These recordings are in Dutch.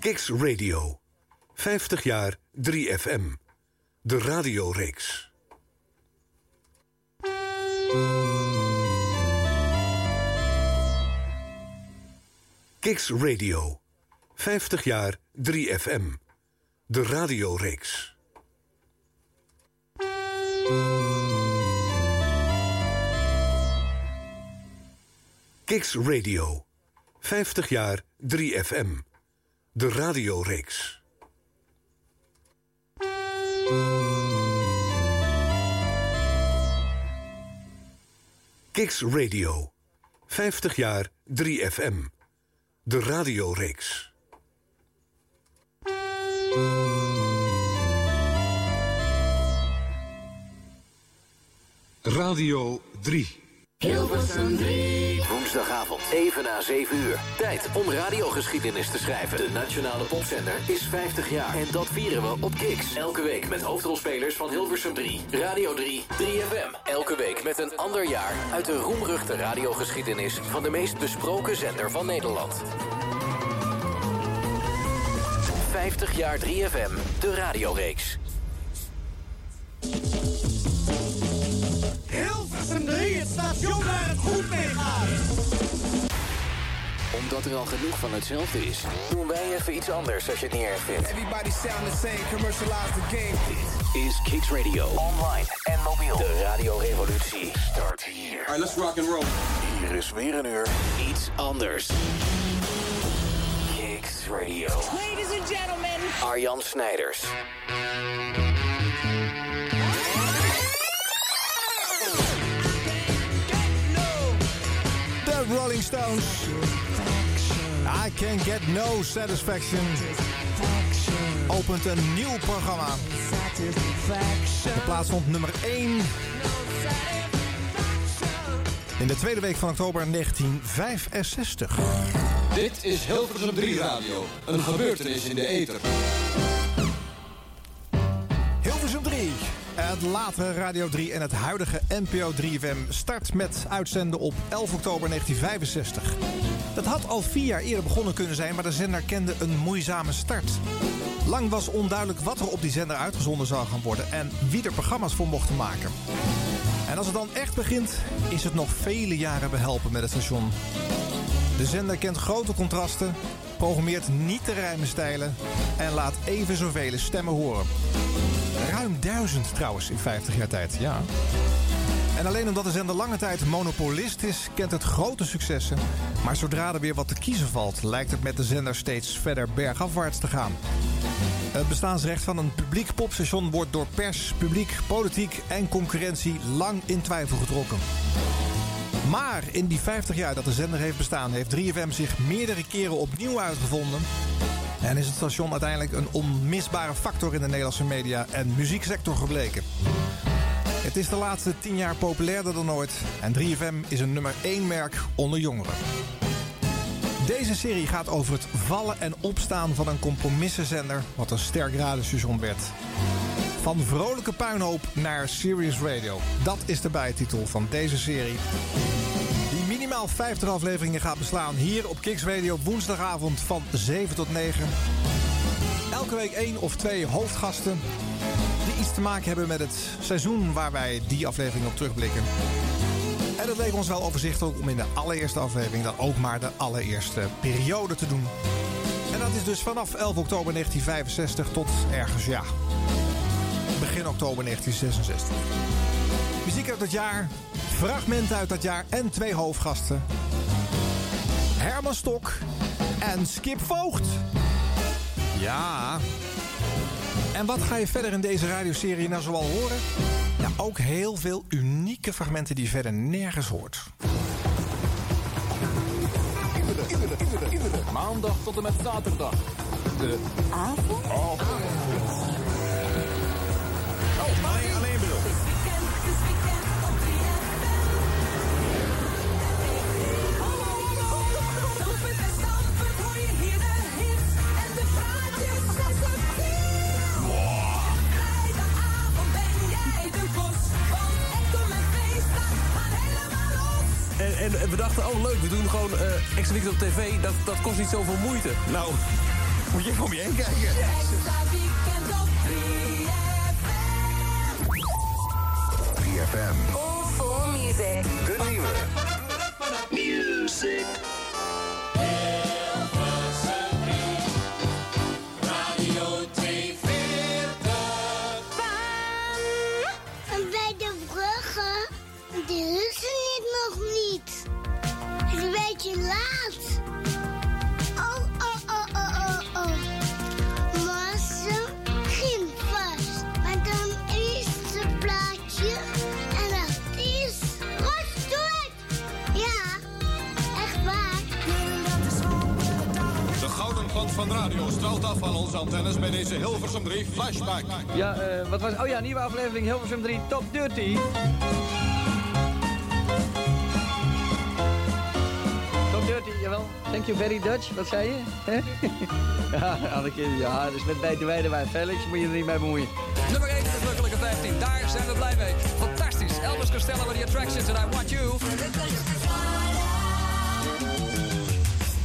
Kicks Radio. 50 jaar 3FM. De radioreeks. Kicks Radio. 50 jaar 3FM. De radioreeks. Kicks Radio. 50 jaar 3FM. De radioreeks. Kicks Radio. 50 jaar 3FM. De radioreeks. Radio 3. Hilversum 3. Woensdagavond, even na 7 uur. Tijd om radiogeschiedenis te schrijven. De Nationale Popzender is 50 jaar. En dat vieren we op Kix. Elke week met hoofdrolspelers van Hilversum 3. Radio 3, 3FM. Elke week met een ander jaar uit de roemruchte radiogeschiedenis... van de meest besproken zender van Nederland. 50 jaar 3FM, de radioreeks. Hilversum 3, het station waar het goed mee gaat. Omdat er al genoeg van hetzelfde is, doen wij even iets anders als je het niet erg vindt. Everybody sound the same, commercialize the game. Dit is Kicks Radio. Online en mobiel. De radiorevolutie start hier. Alright, let's rock and roll. Hier is weer een uur iets anders. Kicks Radio. Ladies and gentlemen. Arjan Snijders. Rolling Stones. I can get no satisfaction. Opent een nieuw programma. De plaats stond nummer 1 in de tweede week van oktober 1965. Dit is Hilversum 3 Radio. Een gebeurtenis in de ether. Het latere Radio 3 en het huidige NPO 3FM start met uitzenden op 11 oktober 1965. Dat had al vier jaar eerder begonnen kunnen zijn, maar de zender kende een moeizame start. Lang was onduidelijk wat er op die zender uitgezonden zou gaan worden en wie er programma's voor mochten maken. En als het dan echt begint, is het nog vele jaren behelpen met het station. De zender kent grote contrasten, programmeert niet de rijme stijlen en laat even zoveel stemmen horen. Ruim duizend trouwens in 50 jaar tijd, ja. En alleen omdat de zender lange tijd monopolist is, kent het grote successen. Maar zodra er weer wat te kiezen valt, lijkt het met de zender steeds verder bergafwaarts te gaan. Het bestaansrecht van een publiek popstation wordt door pers, publiek, politiek en concurrentie lang in twijfel getrokken. Maar in die 50 jaar dat de zender heeft bestaan, heeft 3FM zich meerdere keren opnieuw uitgevonden. En is het station uiteindelijk een onmisbare factor in de Nederlandse media en muzieksector gebleken. Het is de laatste 10 jaar populairder dan ooit en 3FM is een nummer 1 merk onder jongeren. Deze serie gaat over het vallen en opstaan van een compromissenzender wat een sterk radiostation werd. Van vrolijke puinhoop naar Serious Radio. Dat is de bijtitel van deze serie. Die minimaal 50 afleveringen gaat beslaan hier op Kicks Radio woensdagavond van 7 tot 9. Elke week één of twee hoofdgasten die iets te maken hebben met het seizoen waar wij die aflevering op terugblikken. En het leek ons wel overzichtelijk om in de allereerste aflevering dan ook maar de allereerste periode te doen. En dat is dus vanaf 11 oktober 1965 tot ergens, ja, begin oktober 1966. Muziek uit dat jaar, fragmenten uit dat jaar en twee hoofdgasten. Herman Stok en Skip Voogd. Ja. En wat ga je verder in deze radioserie nou zoal horen? Ja, ook heel veel unieke fragmenten die je verder nergens hoort. Maandag tot en met zaterdag. De Avond? En, en, en we dachten, oh leuk, we doen gewoon eh extra weekend op tv. Dat, dat kost niet zoveel moeite. Nou, Moet je even om je heen kijken. Extra weekend op 3FM. All for music. De nieuwe. Music. Radio straalt af van onze antennes bij deze Hilversum 3 flashback. Ja, eh, wat was... Oh ja, nieuwe aflevering Hilversum 3 Top 30. Top 30, jawel. Thank you very Dutch. Wat zei je? Ja, Anneke, ja, dus met bij de wijde bij Felix moet je er niet mee bemoeien. Nummer 1 in de drukkelijke 15. Daar zijn we blij mee. Fantastisch. Elvis Costello met The Attractions en I Want You.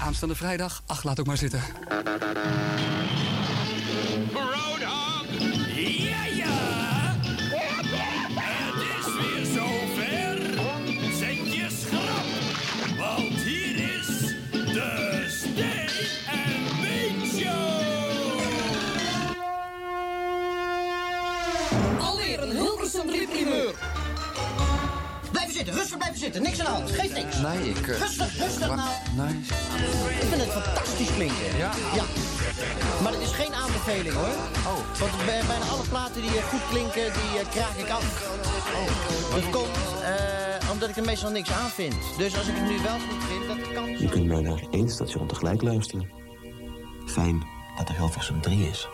Aanstaande vrijdag. Ach, laat ook maar zitten. Zitten, rustig blijven zitten. Niks aan de hand, geeft niks. Nee, ik... eh, Rustig, rustig nou. Nee. Ik vind het fantastisch klinken. Ja? Ja. Maar het is geen aanbeveling hoor. Oh. Want bij- bijna alle platen die eh, goed klinken, die kraag ik af. Oh. Dat komt eh, omdat ik er meestal niks aan vind. Dus als ik het nu wel goed vind, dat kan. Je kunt maar naar één station tegelijk luisteren. Fijn dat er Hilversum 3 is.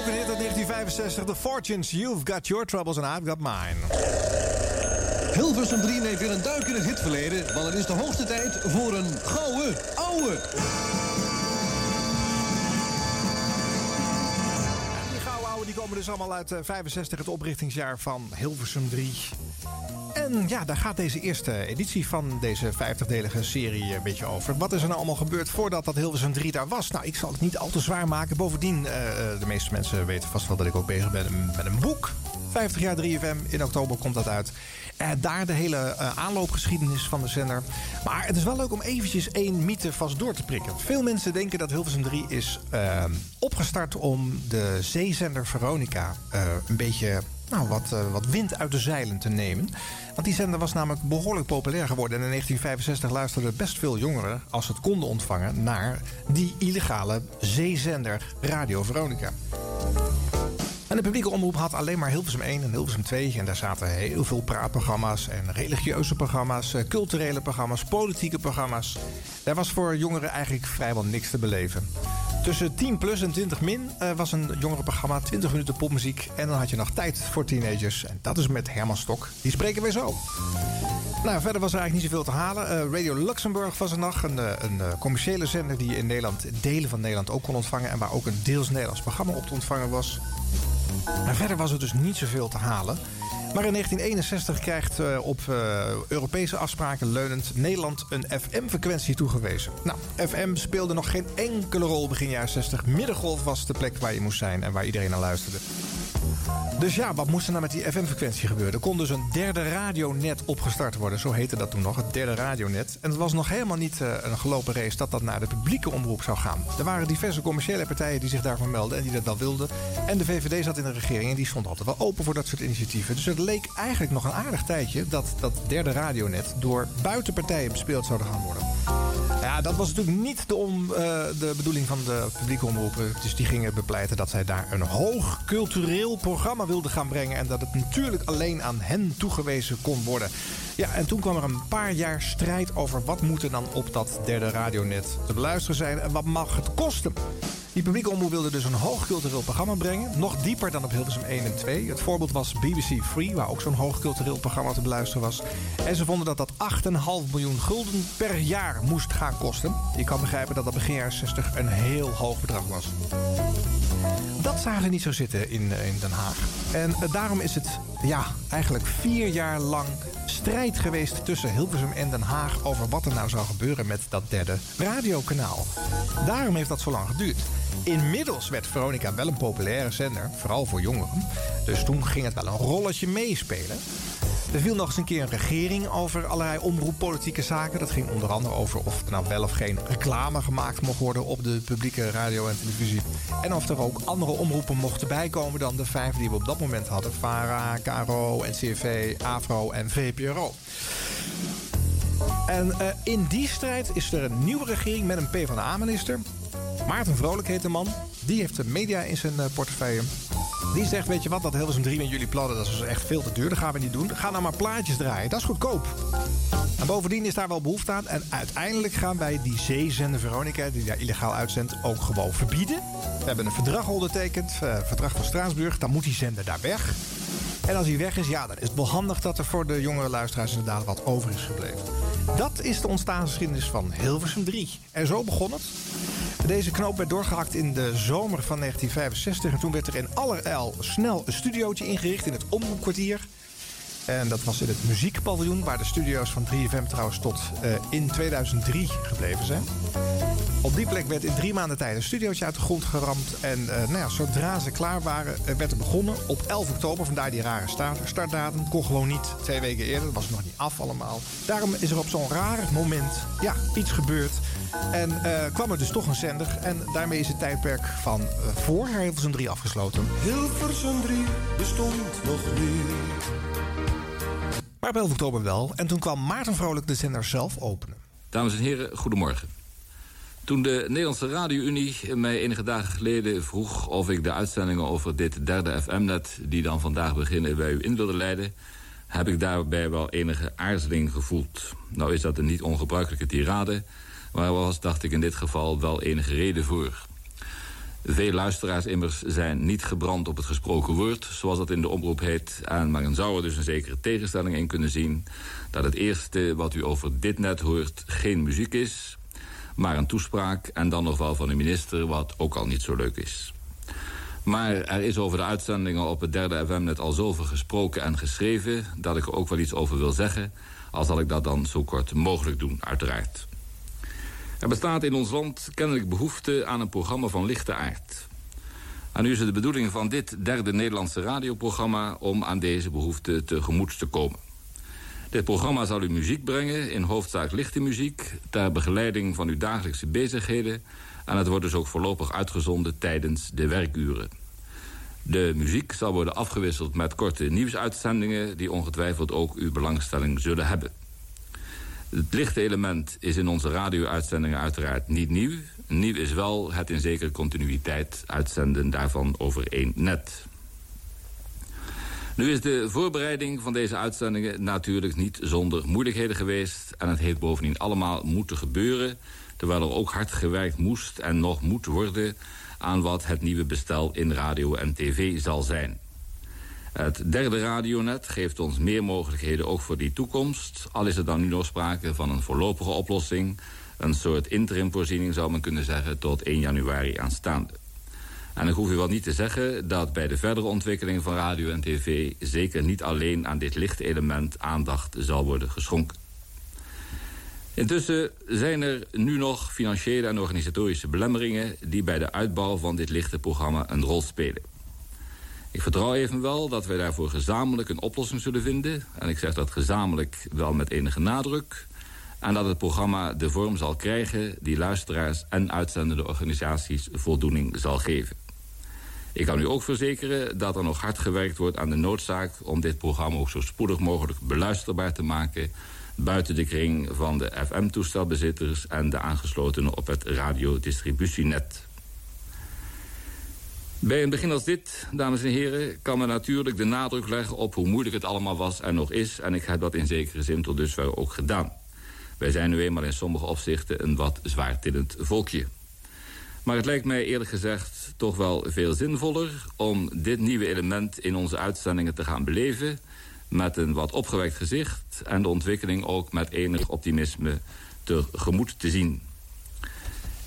Ook een hit uit 1965, The Fortunes. You've got your troubles and I've got mine. Hilversum 3 neemt weer een duik in het hitverleden, want het is de hoogste tijd voor een gouden ouwe. Die gouden ouwe die komen dus allemaal uit eh, 65, het oprichtingsjaar van Hilversum 3. En ja, daar gaat deze eerste editie van deze 50-delige serie een beetje over. Wat is er nou allemaal gebeurd voordat dat Hilversum 3 daar was? Nou, ik zal het niet al te zwaar maken. Bovendien, eh, eh, de meeste mensen weten vast wel dat ik ook bezig ben met een boek. 50 jaar 3FM, in oktober komt dat uit. Eh, daar de hele aanloopgeschiedenis van de zender. Maar het is wel leuk om eventjes één mythe vast door te prikken. Veel mensen denken dat Hilversum 3 is opgestart om de zeezender Veronica een beetje nou, wat, eh, wat wind uit de zeilen te nemen. Want die zender was namelijk behoorlijk populair geworden. En in 1965 luisterden best veel jongeren, als ze het konden ontvangen, naar die illegale zeezender Radio Veronica. En de publieke omroep had alleen maar Hilversum 1 en Hilversum 2. En daar zaten heel veel praatprogramma's en religieuze programma's, eh, culturele programma's, politieke programma's. Daar was voor jongeren eigenlijk vrijwel niks te beleven. Tussen 10 plus en 20 min eh, was een jongerenprogramma, 20 minuten popmuziek. En dan had je nog tijd voor teenagers. En dat is met Herman Stok. Die spreken we zo. Nou, verder was er eigenlijk niet zoveel te halen. Eh, Radio Luxemburg was er nog. Een, een commerciële zender die in Nederland, delen van Nederland ook kon ontvangen. En waar ook een deels Nederlands programma op te ontvangen was. Verder was er dus niet zoveel te halen. Maar in 1961 krijgt eh, op eh, Europese afspraken leunend Nederland een FM-frequentie toegewezen. Nou, FM speelde nog geen enkele rol begin jaren 60. Middengolf was de plek waar je moest zijn en waar iedereen naar luisterde. Dus ja, wat moest er nou met die FM-frequentie gebeuren? Er kon dus een derde radionet opgestart worden. Zo heette dat toen nog, het derde radionet. En het was nog helemaal niet eh, een gelopen race dat dat naar de publieke omroep zou gaan. Er waren diverse commerciële partijen die zich daarvoor melden en die dat wel wilden. En de VVD zat in de regering en die stond altijd wel open voor dat soort initiatieven. Dus het leek eigenlijk nog een aardig tijdje dat dat derde radionet door buitenpartijen bespeeld zouden gaan worden. Ja, dat was natuurlijk niet de, om, eh, de bedoeling van de publieke omroepen. Dus die gingen bepleiten dat zij daar een hoog cultureel programma wilden gaan brengen. En dat het natuurlijk alleen aan hen toegewezen kon worden. Ja, en toen kwam er een paar jaar strijd over wat moet er dan op dat derde radionet te beluisteren zijn. En wat mag het kosten? Die publieke omroep wilde dus een hoogcultureel programma brengen. Nog dieper dan op Hilversum 1 en 2. Het voorbeeld was BBC Free, waar ook zo'n hoogcultureel programma te beluisteren was. En ze vonden dat dat 8,5 miljoen gulden per jaar moest gaan kosten. Je kan begrijpen dat dat begin jaren 60 een heel hoog bedrag was. Dat zagen ze niet zo zitten in, in Den Haag. En uh, daarom is het ja, eigenlijk vier jaar lang strijd geweest tussen Hilversum en Den Haag over wat er nou zou gebeuren met dat derde radiokanaal. Daarom heeft dat zo lang geduurd. Inmiddels werd Veronica wel een populaire zender, vooral voor jongeren. Dus toen ging het wel een rolletje meespelen. Er viel nog eens een keer een regering over allerlei omroeppolitieke zaken. Dat ging onder andere over of er nou wel of geen reclame gemaakt mocht worden op de publieke radio en televisie. En of er ook andere omroepen mochten bijkomen dan de vijf die we op dat moment hadden: VARA, KRO, NCRV, AVRO en VPRO. En uh, in die strijd is er een nieuwe regering met een PvdA-minister. Maarten Vrolijk heet de man. Die heeft de media in zijn uh, portefeuille. Die zegt, weet je wat, dat Hilversum 3 met jullie plannen, dat is echt veel te duur. Dat gaan we niet doen. Ga nou maar plaatjes draaien. Dat is goedkoop. En bovendien is daar wel behoefte aan. En uiteindelijk gaan wij die zeezender Veronica, die daar illegaal uitzendt, ook gewoon verbieden. We hebben een verdrag ondertekend, uh, verdrag van Straatsburg. Dan moet die zender daar weg. En als hij weg is, ja, dan is het wel handig dat er voor de jongere luisteraars inderdaad wat over is gebleven. Dat is de ontstaansgeschiedenis van Hilversum 3. En zo begon het. Deze knoop werd doorgehakt in de zomer van 1965. En toen werd er in allerijl snel een studiootje ingericht in het Omroepkwartier. En dat was in het muziekpaviljoen, waar de studio's van 3FM trouwens tot uh, in 2003 gebleven zijn. Op die plek werd in drie maanden tijd een studiootje uit de grond geramd. En uh, nou ja, zodra ze klaar waren, uh, werd er begonnen op 11 oktober. Vandaar die rare start startdatum. Kon gewoon niet twee weken eerder. Dat was nog niet af allemaal. Daarom is er op zo'n raar moment ja, iets gebeurd. En uh, kwam er dus toch een zender. En daarmee is het tijdperk van voor Hilversum 3 afgesloten. Hilversum 3 bestond nog niet. Maar op 11 oktober wel. En toen kwam Maarten Vrolijk de zender zelf openen. Dames en heren, goedemorgen. Toen de Nederlandse Radio-Unie mij enige dagen geleden vroeg... of ik de uitzendingen over dit derde FM-net... die dan vandaag beginnen, bij u in wilde leiden... heb ik daarbij wel enige aarzeling gevoeld. Nou is dat een niet ongebruikelijke tirade... maar was, dacht ik in dit geval, wel enige reden voor. Veel luisteraars immers zijn niet gebrand op het gesproken woord... zoals dat in de omroep heet. En men zou er dus een zekere tegenstelling in kunnen zien... dat het eerste wat u over dit net hoort geen muziek is... maar een toespraak en dan nog wel van de minister... wat ook al niet zo leuk is. Maar er is over de uitzendingen op het derde FM-net al zoveel gesproken en geschreven... dat ik er ook wel iets over wil zeggen... al zal ik dat dan zo kort mogelijk doen, uiteraard. Er bestaat in ons land kennelijk behoefte aan een programma van lichte aard. En nu is het de bedoeling van dit derde Nederlandse radioprogramma... om aan deze behoefte tegemoet te komen. Dit programma zal u muziek brengen, in hoofdzaak lichte muziek... ter begeleiding van uw dagelijkse bezigheden... en het wordt dus ook voorlopig uitgezonden tijdens de werkuren. De muziek zal worden afgewisseld met korte nieuwsuitzendingen... die ongetwijfeld ook uw belangstelling zullen hebben. Het lichte element is in onze radio-uitzendingen uiteraard niet nieuw. Nieuw is wel het in zekere continuïteit uitzenden daarvan over één net. Nu is de voorbereiding van deze uitzendingen natuurlijk niet zonder moeilijkheden geweest... en het heeft bovendien allemaal moeten gebeuren... terwijl er ook hard gewerkt moest en nog moet worden... aan wat het nieuwe bestel in radio en tv zal zijn. Het derde radionet geeft ons meer mogelijkheden ook voor die toekomst. Al is er dan nu nog sprake van een voorlopige oplossing. Een soort interimmvoorziening zou men kunnen zeggen tot 1 januari aanstaande. En ik hoef u wel niet te zeggen dat bij de verdere ontwikkeling van radio en tv... zeker niet alleen aan dit lichte element aandacht zal worden geschonken. Intussen zijn er nu nog financiële en organisatorische belemmeringen... die bij de uitbouw van dit lichte programma een rol spelen. Ik vertrouw evenwel dat wij daarvoor gezamenlijk een oplossing zullen vinden. En ik zeg dat gezamenlijk wel met enige nadruk. En dat het programma de vorm zal krijgen die luisteraars en uitzendende organisaties voldoening zal geven. Ik kan u ook verzekeren dat er nog hard gewerkt wordt aan de noodzaak... om dit programma ook zo spoedig mogelijk beluisterbaar te maken... buiten de kring van de FM-toestelbezitters... en de aangeslotenen op het radiodistributienet. Bij een begin als dit, dames en heren, kan men natuurlijk de nadruk leggen op hoe moeilijk het allemaal was en nog is. En ik heb dat in zekere zin tot dusver ook gedaan. Wij zijn nu eenmaal in sommige opzichten een wat zwaartillend volkje. Maar het lijkt mij eerlijk gezegd toch wel veel zinvoller... om dit nieuwe element in onze uitzendingen te gaan beleven... met een wat opgewekt gezicht... en de ontwikkeling ook met enig optimisme tegemoet te zien.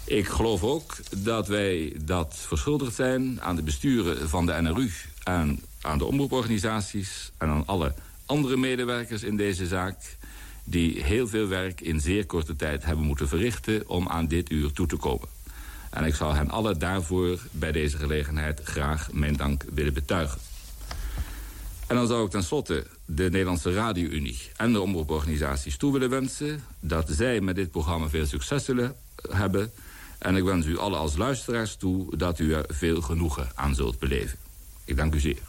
Ik geloof ook dat wij dat verschuldigd zijn aan de besturen van de NRU... en aan de omroeporganisaties en aan alle andere medewerkers in deze zaak... die heel veel werk in zeer korte tijd hebben moeten verrichten... om aan dit uur toe te komen. En ik zou hen allen daarvoor bij deze gelegenheid graag mijn dank willen betuigen. En dan zou ik tenslotte de Nederlandse Radio-Unie en de omroeporganisaties toe willen wensen... dat zij met dit programma veel succes zullen hebben... en ik wens u allen als luisteraars toe dat u er veel genoegen aan zult beleven. Ik dank u zeer.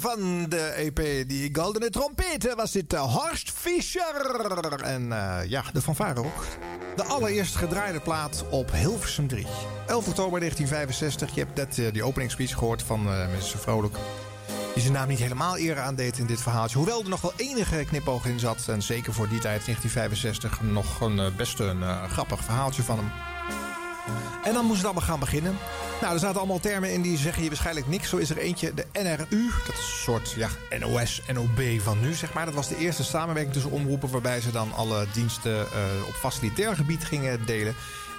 Van de EP Die Goldene Trompeten was dit uh, Horst Fischer. En uh, ja, de fanfare ook. De allereerst gedraaide plaat op Hilversum 3. 11 oktober 1965. Je hebt net uh, die openingsspeech gehoord van uh, Mr. Vrolijk. Die zijn naam niet helemaal eer aandeed in dit verhaaltje. Hoewel er nog wel enige knipoog in zat. En zeker voor die tijd, 1965, nog een, best een grappig verhaaltje van hem. En dan moest het allemaal gaan beginnen. Nou, er zaten allemaal termen in die zeggen je waarschijnlijk niks. Zo is er eentje, de NRU. Dat is een soort ja, NOS, NOB van nu, zeg maar. Dat was de eerste samenwerking tussen omroepen... waarbij ze dan alle diensten uh, op facilitair gebied gingen delen.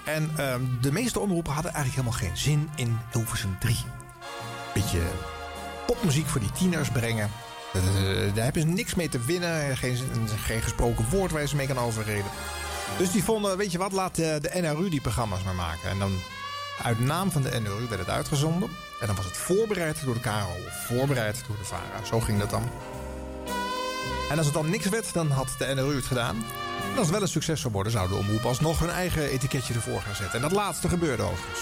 En uh, de meeste omroepen hadden eigenlijk helemaal geen zin in Hilversum 3. Beetje popmuziek voor die tieners brengen. Uh, daar hebben ze niks mee te winnen. Geen, geen gesproken woord waar ze mee kan overreden. Dus die vonden, weet je wat, laat de, de NRU die programma's maar maken. En dan uit naam van de NRU werd het uitgezonden. En dan was het voorbereid door de KRO, voorbereid door de VARA. Zo ging dat dan. En als het dan niks werd, dan had de NRU het gedaan. En als het wel een succes zou worden, zou de omroep alsnog hun eigen etiketje ervoor gaan zetten. En dat laatste gebeurde overigens.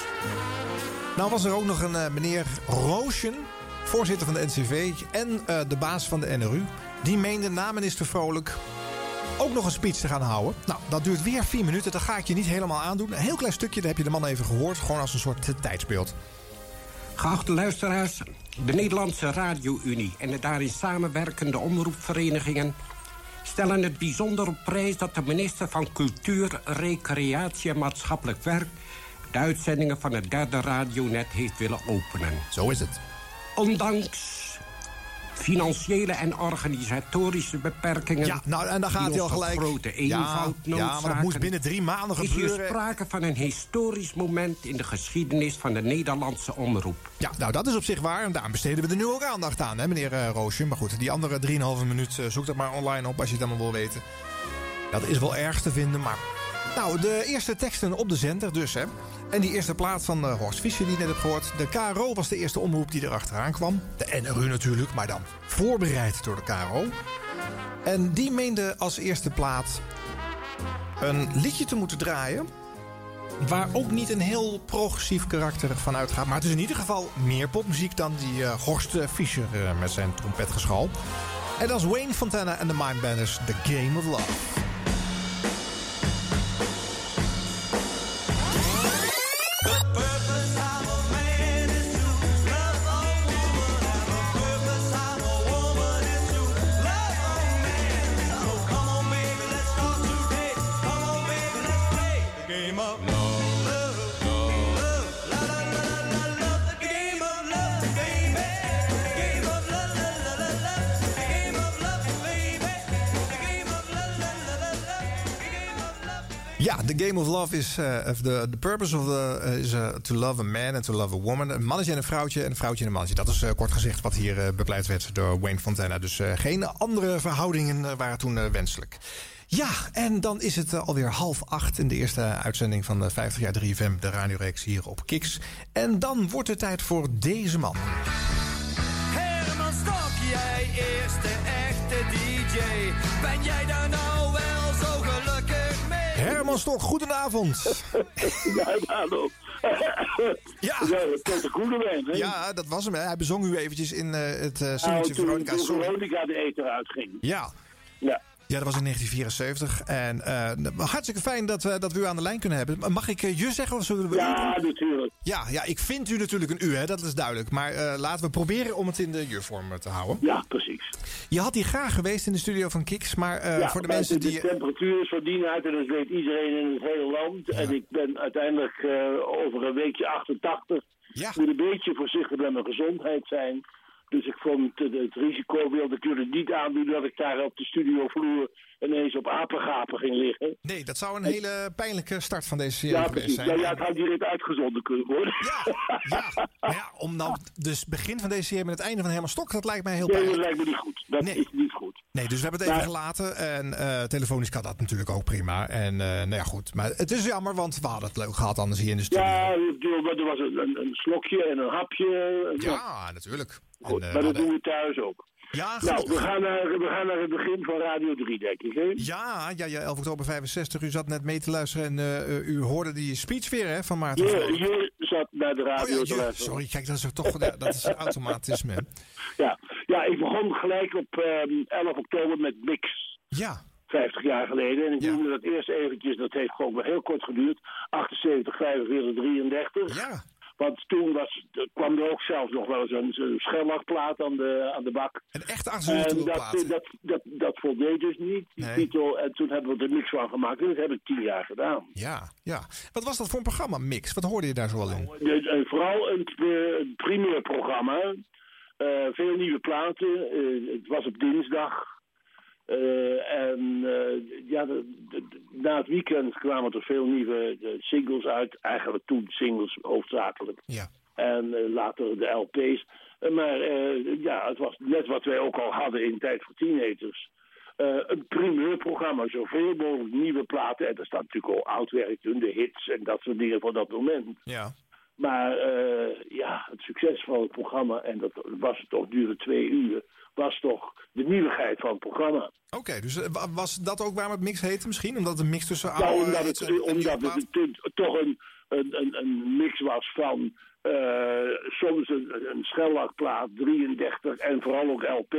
Nou was er ook nog een uh, meneer Roosjen, voorzitter van de NCV... en uh, de baas van de NRU. Die meende na minister Vrolijk ook nog een speech te gaan houden. Nou, dat duurt weer vier minuten. Dat ga ik je niet helemaal aandoen. Een heel klein stukje, daar heb je de man even gehoord. Gewoon als een soort tijdsbeeld. Geachte luisteraars, de Nederlandse Radio-Unie en de daarin samenwerkende omroepverenigingen stellen het bijzonder op prijs dat de minister van Cultuur, Recreatie en Maatschappelijk Werk de uitzendingen van het derde radionet heeft willen openen. Zo is het. Ondanks financiële en organisatorische beperkingen... Ja, nou, en dan gaat hij al gelijk. grote Ja, eenvoud ja, maar dat moest binnen drie maanden Is hier gebeuren. sprake van een historisch moment... in de geschiedenis van de Nederlandse omroep. Ja, nou dat is op zich waar. En daarom besteden we er nu ook aandacht aan, hè, meneer eh, Roosje. Maar goed, die andere 3,5 minuut, eh, zoek dat maar online op als je het allemaal wil weten. Dat is wel erg te vinden, maar... Nou, de eerste teksten op de zender dus, hè. En die eerste plaat van eh, Horst Fischer die je net hebt gehoord. De KRO was de eerste omroep die erachteraan kwam. De NRU natuurlijk, maar dan voorbereid door de KRO. En die meende als eerste plaat een liedje te moeten draaien... waar ook niet een heel progressief karakter van uitgaat. Maar het is in ieder geval meer popmuziek dan die eh, Horst eh, Fischer met zijn trompetgeschal. En dat is Wayne Fontana en de Mindbenders, The Game of Love. Ja, The Game of Love is of the, the purpose of the uh, is uh, to love a man and to love a woman. Een mannetje en een vrouwtje en een vrouwtje en een mannetje. Dat is kort gezegd wat hier bepleit werd door Wayne Fontana. Dus geen andere verhoudingen waren toen wenselijk. Ja, en dan is het alweer half acht in de eerste uitzending van de 50 jaar 3FM, de radioreeks hier op Kiks. En dan wordt het tijd voor deze man. Herman Stok, jij eerste echte DJ. Ben jij daar Herman Stok, goedenavond. Ja, hallo. Ja. Ja, dat is goede hè? Ja, dat was hem. Hè. Hij bezong u eventjes in uh, het uh, Nou, singeltje toen, Veronica. toen. Veronica de eter uitging. Ja. Ja. Ja, dat was in 1974. En uh, hartstikke fijn dat, uh, dat we u aan de lijn kunnen hebben. Mag ik uh, je zeggen of zullen we Ja, u natuurlijk. Ja, ja, ik vind u natuurlijk een u, hè, dat is duidelijk. Maar uh, laten we proberen om het in de je-vorm te houden. Ja, precies. Je had hier graag geweest in de studio van Kiks, maar uh, ja, voor de mensen de, die... De temperatuur is die uit en dat weet iedereen in het hele land. Ja. En ik ben uiteindelijk over een weekje 88. Ja. Moet een beetje voorzichtig met mijn gezondheid zijn. Dus ik vond het, het risico wilde ik jullie niet aandoen dat ik daar op de studiovloer ineens op apengapen ging liggen. Nee, dat zou een hele pijnlijke start van deze serie ja, geweest precies. zijn. Ja, ja, het had direct uitgezonden kunnen worden. Ja, ja. Maar ja, om nou dus begin van deze serie met het einde van helemaal stok, dat lijkt mij heel nee, pijnlijk. dat lijkt me niet goed. Dat Nee. is niet goed. Nee, dus we hebben het even gelaten. En uh, telefonisch kan dat natuurlijk ook prima. En uh, nou ja, goed. Maar het is jammer, want we hadden het leuk gehad anders hier in de studio. Ja, er was een, een, een slokje en een hapje. Ja, natuurlijk. Goed, En, uh, maar dat hadden- doen we thuis ook. Ja, Nou, we gaan, naar, we gaan naar het begin van Radio 3, denk ik. Hè? Ja, ja, ja, 11 oktober 65. U zat net mee te luisteren en uh, uh, u hoorde die speech weer hè, van Maarten Je, je zat naar de radio Oh ja, te luisteren. sorry, kijk, dat is toch dat is automatisme. Ja. ja, ik begon gelijk op ehm 11 oktober met Mix. Ja, 50 jaar geleden. En ik Ja. noemde dat eerst eventjes, dat heeft gewoon maar heel kort geduurd. 78, 45, 33. ja. Want toen was, kwam er ook zelfs nog wel eens een, aan de, aan de bak. Een echte En 78 dat, platen. dat, dat, dat voldeed dus niet, die Nee. titel. En toen hebben we er niks van gemaakt. En dat heb ik tien jaar gedaan. Ja, ja. Wat was dat voor een programma, Mix? Wat hoorde je daar zoal in? Dus, eh, vooral een, eh, een primeurprogramma. Eh, veel nieuwe platen. Het was op dinsdag. Eh, en eh, ja, de- de- de- na het weekend kwamen er veel nieuwe eh, singles uit. Eigenlijk toen singles hoofdzakelijk. Ja. En later de LP's. Maar ja, het was net wat wij ook al hadden in Tijd voor Teenagers. Een primeurprogramma, zoveel mogelijk nieuwe platen. En daar staat natuurlijk al oud werk in, de hits en dat soort dingen van dat moment. Ja. Maar ja, het succes van het programma, en dat was het toch, duurde twee uur, was toch de nieuwigheid van het programma. Oké, dus eh, wa- was dat ook waarom het Mix heette misschien? Omdat het een mix tussen oude Nou, omdat het, en- omdat het to- toch een, een, een, een mix was van eh, soms een, een schellakplaat, 33 en vooral ook LP.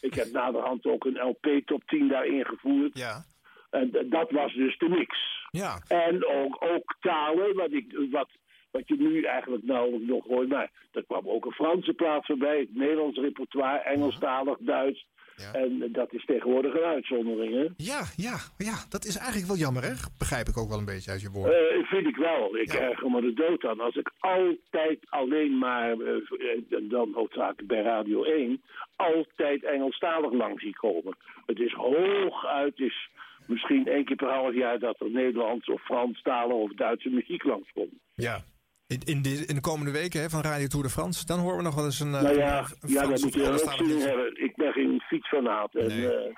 Ik heb naderhand ook een LP top 10 daarin gevoerd. Ja. En d- dat was dus de mix. Ja. En ook, ook talen, wat, ik, wat, wat je nu eigenlijk nauwelijks nog hoort. Maar er kwam ook een Franse plaat voorbij, het Nederlands repertoire, Engelstalig, Duits. En dat is tegenwoordig een uitzondering, hè? Ja, ja, ja, dat is eigenlijk wel jammer, hè? Begrijp ik ook wel een beetje uit je woorden. Eh, vind ik wel. Ik erger me de dood aan. Als ik altijd alleen maar, eh, dan hoofdzakelijk bij Radio 1, altijd Engelstalig langs zie komen. Het is hooguit, is misschien één keer per half jaar dat er Nederlands of Franstalig of Duitse muziek langs komt. Ja. In, in, de, in de komende weken hè, van Radio Tour de France, dan horen we nog wel eens een. eh, nou ja, een ja dat moet je ook zin hebben. Ik ben geen fietsfanaat en eh,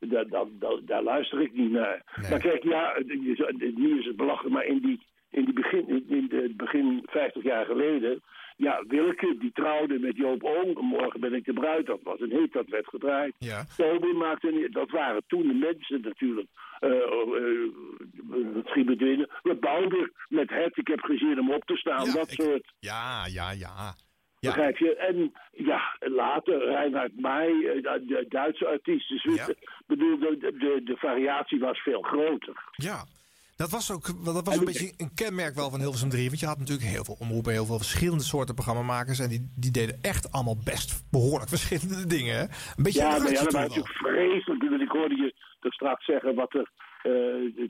daar, daar, daar, daar luister ik niet naar. Maar kijk, ja, het- het- nu is het belachelijk, maar in die, in die begin, in, in de begin 50 jaar geleden, ja, Wilke, die trouwde met Joop Oom, morgen ben ik de bruid, dat was een hit, dat werd gedraaid. Ja. Toby maakte, een- dat waren toen de mensen natuurlijk. eh uh, het schiet binnen. We bouwden met het, ik heb gezien hem op te staan, dat soort. Ja, ja, ja. Begrijp je? En ja, later Reinhard May, eh, de, Duitse artiesten. Zwitser. Bedoel, de, de, de variatie was veel groter. Ja. Dat was ook dat was een beetje een kenmerk wel van Hilversum 3. Want je had natuurlijk heel veel omroepen, heel veel verschillende soorten programmamakers. En die, die deden echt allemaal best behoorlijk verschillende dingen. Een beetje ja, maar ja, dat was natuurlijk vreselijk. Ik hoorde je er straks zeggen wat er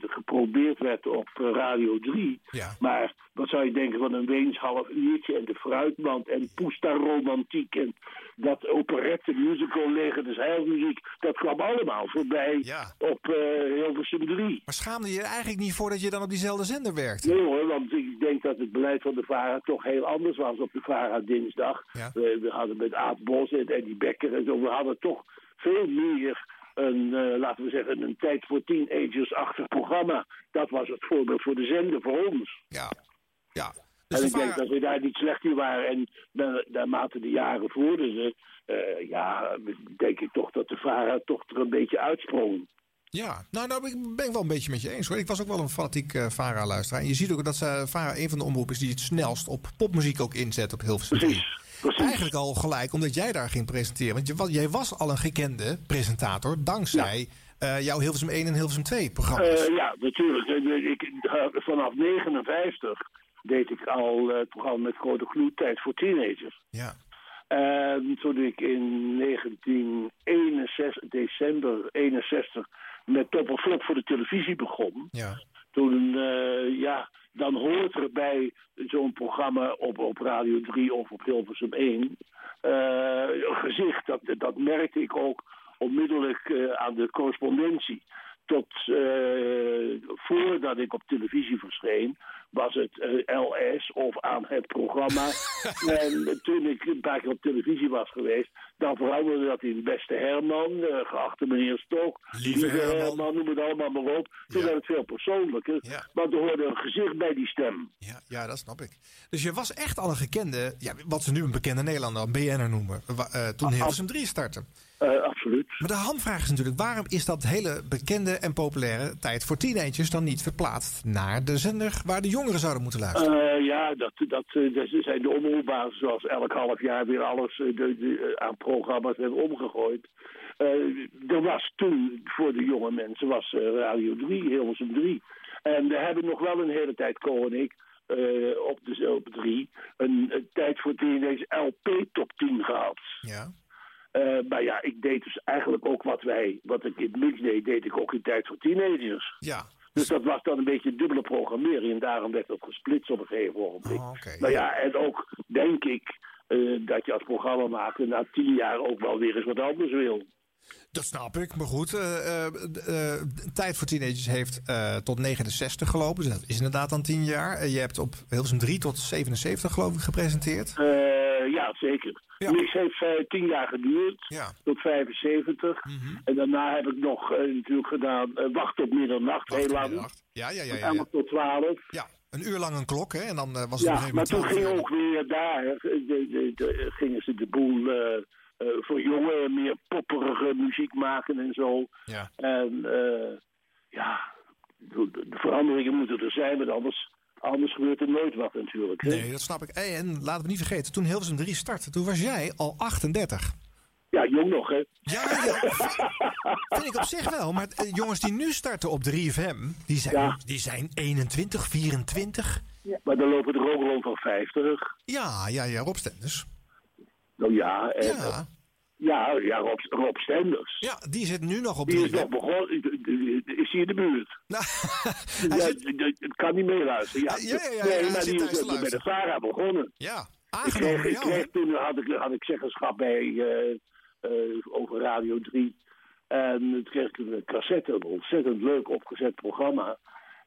geprobeerd werd op eh, Radio 3. Maar wat zou je denken van een Weens half uurtje en de fruitmand en Poesta romantiek en dat operette musical leger des heilmuziek. Dat kwam allemaal voorbij op eh, Hilversum 3. Maar schaamde je er eigenlijk niet voor dat je dan op diezelfde zender werkte? Nee hoor, want ik denk dat het beleid van de VARA toch heel anders was op de VARA dinsdag. We, we hadden met Aad Bos en Eddie Becker en zo, we hadden toch veel meer een, eh, laten we zeggen, een tijd voor teenagers-achtig programma. Dat was het voorbeeld voor de zender, voor ons. Ja, ja. en ik denk dat we daar niet slecht in waren. En na- naarmate de jaren vorderden, eh, ja, denk ik toch dat de VARA toch er een beetje uitsprong. Ja, nou, nou ik ben ik wel een beetje met je eens hoor. Ik was ook wel een fanatiek eh VARA-luisteraar. En je ziet ook dat eh, VARA een van de omroepen is die het snelst op popmuziek ook inzet op Hilversum 3. Eigenlijk al gelijk, omdat jij daar ging presenteren. Want je, jij was al een gekende presentator dankzij eh, jouw Hilversum 1 en Hilversum 2 programma's. Eh, ja, natuurlijk. Ik, vanaf 59 deed ik al eh, het programma met grote gloed tijd voor teenagers. Ja. En toen ik in 1961, december 61 met Top of Flop voor de televisie begon. Ja. Toen, ja, dan hoort er bij zo'n programma op, op Radio 3 of op Hilversum 1 eh, gezicht. Dat, dat merkte ik ook onmiddellijk eh, aan de correspondentie. Tot eh, voordat ik op televisie verscheen, was het eh, LS of aan het programma. en toen ik een paar keer op televisie was geweest, dan veranderde dat in Beste Herman, eh, geachte meneer Stok, Lieve Herman. noem het allemaal maar op. Toen werd het veel persoonlijker, want er hoorde een gezicht bij die stem. Ja, ja, dat snap ik. Dus je was echt al een gekende, ja, wat ze nu een bekende Nederlander, een BN'er noemen, toen Hilversum 3 startte. Eh, absoluut. Maar de hamvraag is natuurlijk, waarom is dat hele bekende en populaire tijd voor teenagers dan niet verplaatst naar de zender waar de jongeren zouden moeten luisteren? Eh, ja, dat, dat, eh, dat zijn de omroepbazen zoals elk half jaar weer alles de, de, aan programma's hebben omgegooid. Er was toen voor de jonge mensen was Radio 3, Hilversum 3. En we hebben nog wel een hele tijd, Co en ik, op, de, op 3, een, een tijd voor teenagers LP top 10 gehad. Ja. Eh, maar ja, ik deed dus eigenlijk ook wat wij, wat ik in mix deed, deed ik ook in tijd voor teenagers. Ja. Dus dat was dan een beetje dubbele programmering en daarom werd dat gesplitst op een gegeven ogenblik. Nou ja, en ook denk ik eh, dat je als programmamaker na tien jaar ook wel weer eens wat anders wil. Dat snap ik, maar goed. eh, Tijd voor Teenagers heeft tot 69 gelopen. Dus dat is inderdaad dan 10 jaar. Je hebt op Hilversum 3 tot 77 geloof ik gepresenteerd. Eh, ja, zeker. Niks heeft eh, tien jaar geduurd, tot 75. En daarna heb ik nog eh, natuurlijk gedaan eh, Wacht op middernacht, heel lang. Ja, ja, ja. Ja, 11 ja. tot 12. Ja, een uur lang een klok, hè? En dan eh, was het Ja, maar toen 12 ging ook weer daar, eh, de, de, de- gingen ze de boel eh, eh, voor jongeren meer popperige muziek maken en zo. Ja. En eh, ja, de, de veranderingen moeten er zijn, want anders, anders gebeurt er nooit wat natuurlijk. Hè? Nee, dat snap ik. Hey, en laten we niet vergeten, toen Hilversum 3 startte, toen was jij al 38. Ja, jong nog, hè? Ja, ja. Vind ik op zich wel. Maar eh, jongens die nu starten op 3FM, die zijn, Ja. die zijn 21, 24. Maar dan lopen er ook rond van 50. Ja, ja, ja, Rob Stenders. Nou ja, en, Ja. Ja, ja Rob, Rob Stenders. Ja, die zit nu nog op Die is 3FM. nog begonnen, is hier in de buurt. ja, Het kan niet meeluisteren. Ja, Ja, ja, ja, nee, hij maar zit die is bij de luisteren. VARA begonnen. Ja, Ik aangenomen kreeg, ik kreeg toen had ik, had ik zeggenschap bij eh, eh, over Radio 3. En toen kreeg ik een cassette, een ontzettend leuk opgezet programma.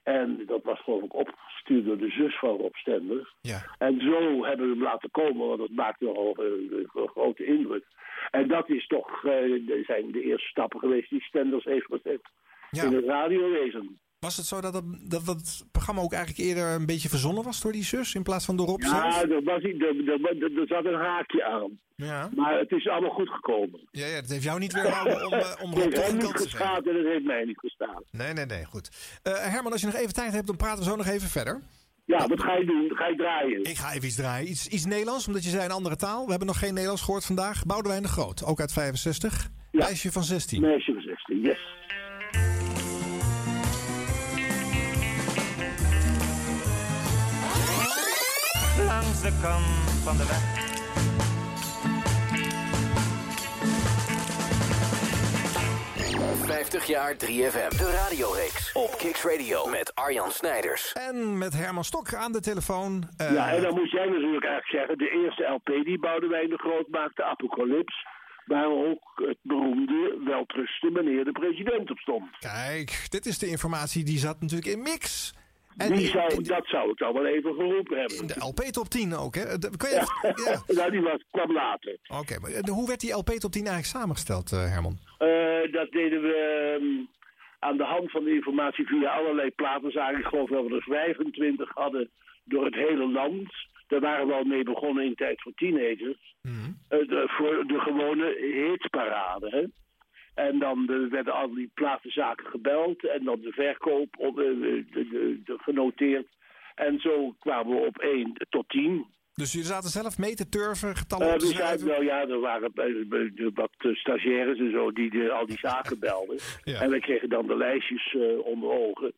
En dat was geloof ik opgestuurd door de zus van Rob Stenders. Ja. En zo hebben we hem laten komen, want dat maakte nogal eh, een grote indruk. En dat is toch, de- zijn de eerste stappen geweest die Stenders heeft gezet in het radiowezen. Was het zo dat, dat, dat dat programma ook eigenlijk eerder een beetje verzonnen was door die zus in plaats van door Rob? Ja, er, was, er, er, zat een haakje aan. Ja. Maar het is allemaal goed gekomen. Ja, ja, dat heeft jou niet weerhouden om, eh, om Het Rob niet te geven. geschaad en het heeft mij niet gestaan. Nee, nee, nee, goed. Eh, Herman, als je nog even tijd hebt, dan praten we zo nog even verder. Ja, wat ga je doen? Ga je draaien? Ik ga even iets draaien. Iets, iets Nederlands, omdat je zei een andere taal. We hebben nog geen Nederlands gehoord vandaag. Boudewijn de Groot, ook uit 65. Meisje van 16. Meisje van 16, yes. Langs de kant van de weg. 50 jaar 3FM. De radioreeks op Kicks Radio met Arjan Snijders. En met Herman Stok aan de telefoon. Eh, ja, en dan moet jij natuurlijk eigenlijk zeggen... de eerste LP die Boudewijn de Groot maakte, Apocalypse... waar ook het beroemde weltrusten meneer de president op stond. Kijk, dit is de informatie die zat natuurlijk in mix. En die in- zou, in- dat zou ik dan wel even geroepen hebben. In de LP top 10 ook, hè? De- je Ja, even- ja. nou, die was, kwam later. Oké, maar eh, hoe werd die LP top 10 eigenlijk samengesteld, eh, Herman? Eh, dat deden we ehm, aan de hand van de informatie via allerlei platenzaken. Ik geloof dat we er 25 hadden door het hele land. Daar waren we al mee begonnen in tijd voor teenagers. Eh, de, voor de gewone hitparade. Hè? En dan eh, werden al die platenzaken gebeld en dan de verkoop op, eh, de, de- de- genoteerd. En zo kwamen we op 1 tot 10. Dus jullie zaten zelf mee te turven, getallen op te we schrijven? nou ja, er waren wat stagiaires en zo die de, al die zaken belden. Ja. En wij kregen dan de lijstjes eh, onder ogen.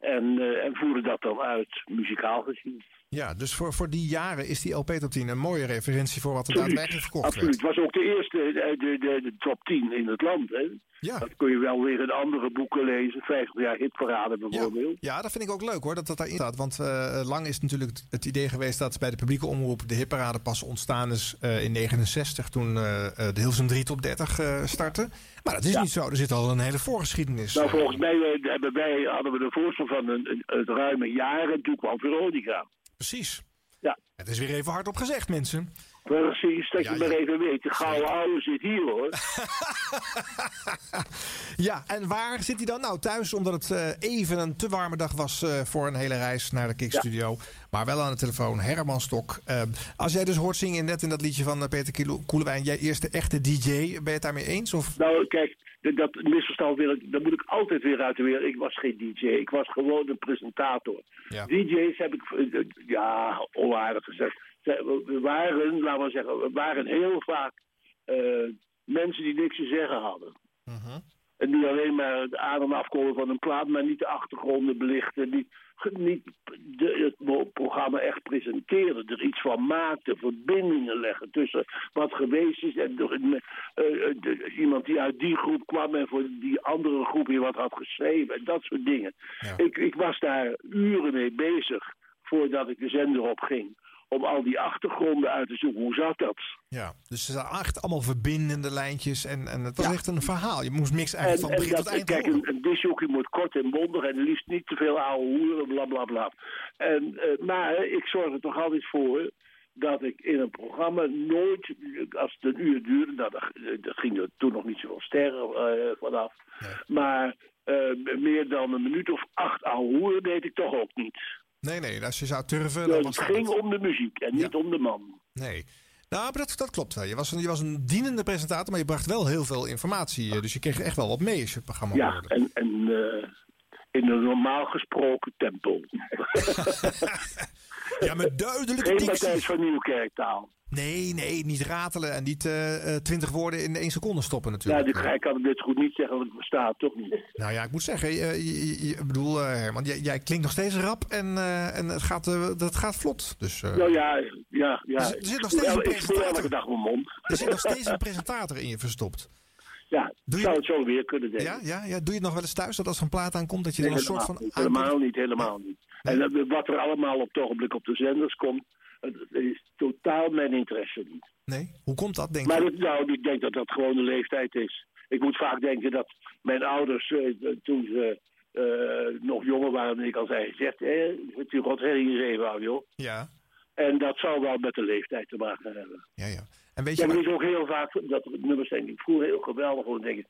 En, en voerden dat dan uit, muzikaal gezien. Ja, dus voor, voor die jaren is die LP top 10 een mooie referentie voor wat er Absoluut, daadwerkelijk verkocht absoluut. werd. Het was ook de eerste, eh, de, de, de top 10 in het land. Hè? Ja. Dat kun je wel weer in andere boeken lezen. 50 jaar hitparade bijvoorbeeld. Ja, dat vind ik ook leuk hoor, dat dat daarin staat. Want eh, lang is natuurlijk het- idee geweest dat bij de publieke omroep de hitparade pas ontstaan is eh, in 69 toen eh, de Hilversum 3 top 30 eh, startte. Maar dat is Ja. niet zo, er zit al een hele voorgeschiedenis. Nou, volgens mij hebben wij, hadden we de voorstel van een, een, het ruime jaar en toen kwam Veronica. Precies. Ja. Het is weer even hardop gezegd mensen. Precies, dat Ja, je maar even weet. De gouden oude zit hier hoor. Ja, en waar zit hij dan? Nou, thuis, omdat het eh, even een te warme dag was eh, voor een hele reis naar de Kickstudio. Maar wel aan de telefoon, Herman Stok. Eh, als jij dus hoort zingen net in dat liedje van Peter Koelewijn, jij eerste echte DJ, ben je het daarmee eens? Of? Nou, kijk, dat misverstand wil ik, dat moet ik altijd weer uit de wereld. Ik was geen DJ, ik was gewoon een presentator. Ja. DJ's heb ik, ja, onaardig gezegd. Ze- We waren, laten we zeggen, we waren heel vaak eh, mensen die niks te zeggen hadden. En die alleen maar de adem afkomen van een plaat, maar niet de achtergronden belichten. Niet, ge- niet de, het programma echt presenteren. Er iets van maakten, verbindingen leggen tussen wat geweest is en eh, eh, iemand die uit die groep kwam en voor die andere groep weer wat had geschreven. En dat soort dingen. Ik, ik was daar uren mee bezig voordat ik de zender op ging. Om al die achtergronden uit te zoeken. Hoe zat dat? Ja, dus er zijn echt allemaal verbindende lijntjes en, en het was Ja. echt een verhaal. Je moest mix En, eigenlijk van en begin dat, tot eind kijk, horen. een, een disjockey moet kort en bondig en liefst niet te veel ouwe hoeren, bla bla bla. En, eh, maar ik zorg er toch altijd voor dat ik in een programma nooit, als het een uur duurde, nou, daar, daar ging er toen nog niet zoveel sterren eh, vanaf, maar eh, meer dan een minuut of acht ouwe hoeren deed ik toch ook niet. Nee, nee, als je zou turven, was het ging het. om de muziek en niet om de man. Nee. Nou, maar dat, dat klopt wel. Je was, een, je was een dienende presentator, maar je bracht wel heel veel informatie. Dus je kreeg echt wel wat mee als je het programma Ja, hoorde. en, en eh, in een normaal gesproken tempo. Ja, met duidelijke Geen dictie. Matthijs van Nieuwkerktaal. Nee, nee, niet ratelen en niet eh, eh, twintig woorden in één seconde stoppen Ja, natuurlijk. die, ik kan het dit goed niet zeggen, want het bestaat toch niet. Nou ja, ik moet zeggen, eh, je, je- je- ik bedoel, Herman, jij, jij klinkt nog steeds rap en, en het, gaat, dat gaat vlot. Dus, Nou ja, ja, ja. Er zit- nog steeds een elke presentator. dag mijn mond. er zit nog steeds een presentator in je verstopt. Ja, Doe je- zou het zo weer kunnen denken. Ja, ja, ja, doe je het nog wel eens thuis dat als er een plaat aankomt dat je er een soort van... niet, helemaal niet, helemaal niet. En dat- wat er allemaal op het ogenblik op de zenders komt, het is totaal mijn interesse niet. Nee? Hoe komt dat, denk Maar je? dat, nou, ik denk dat dat gewoon de leeftijd is. Ik moet vaak denken dat mijn ouders, eh, toen ze eh, nog jonger waren dan ik al zei, gezegd, eh, het is God gegeven aan, joh. Ja. En dat zal wel met de leeftijd te maken hebben. Ja, ja. En weet Ja, je... maar is ook heel vaak dat nummers denk ik vroeger heel geweldig. Gewoon denk ik,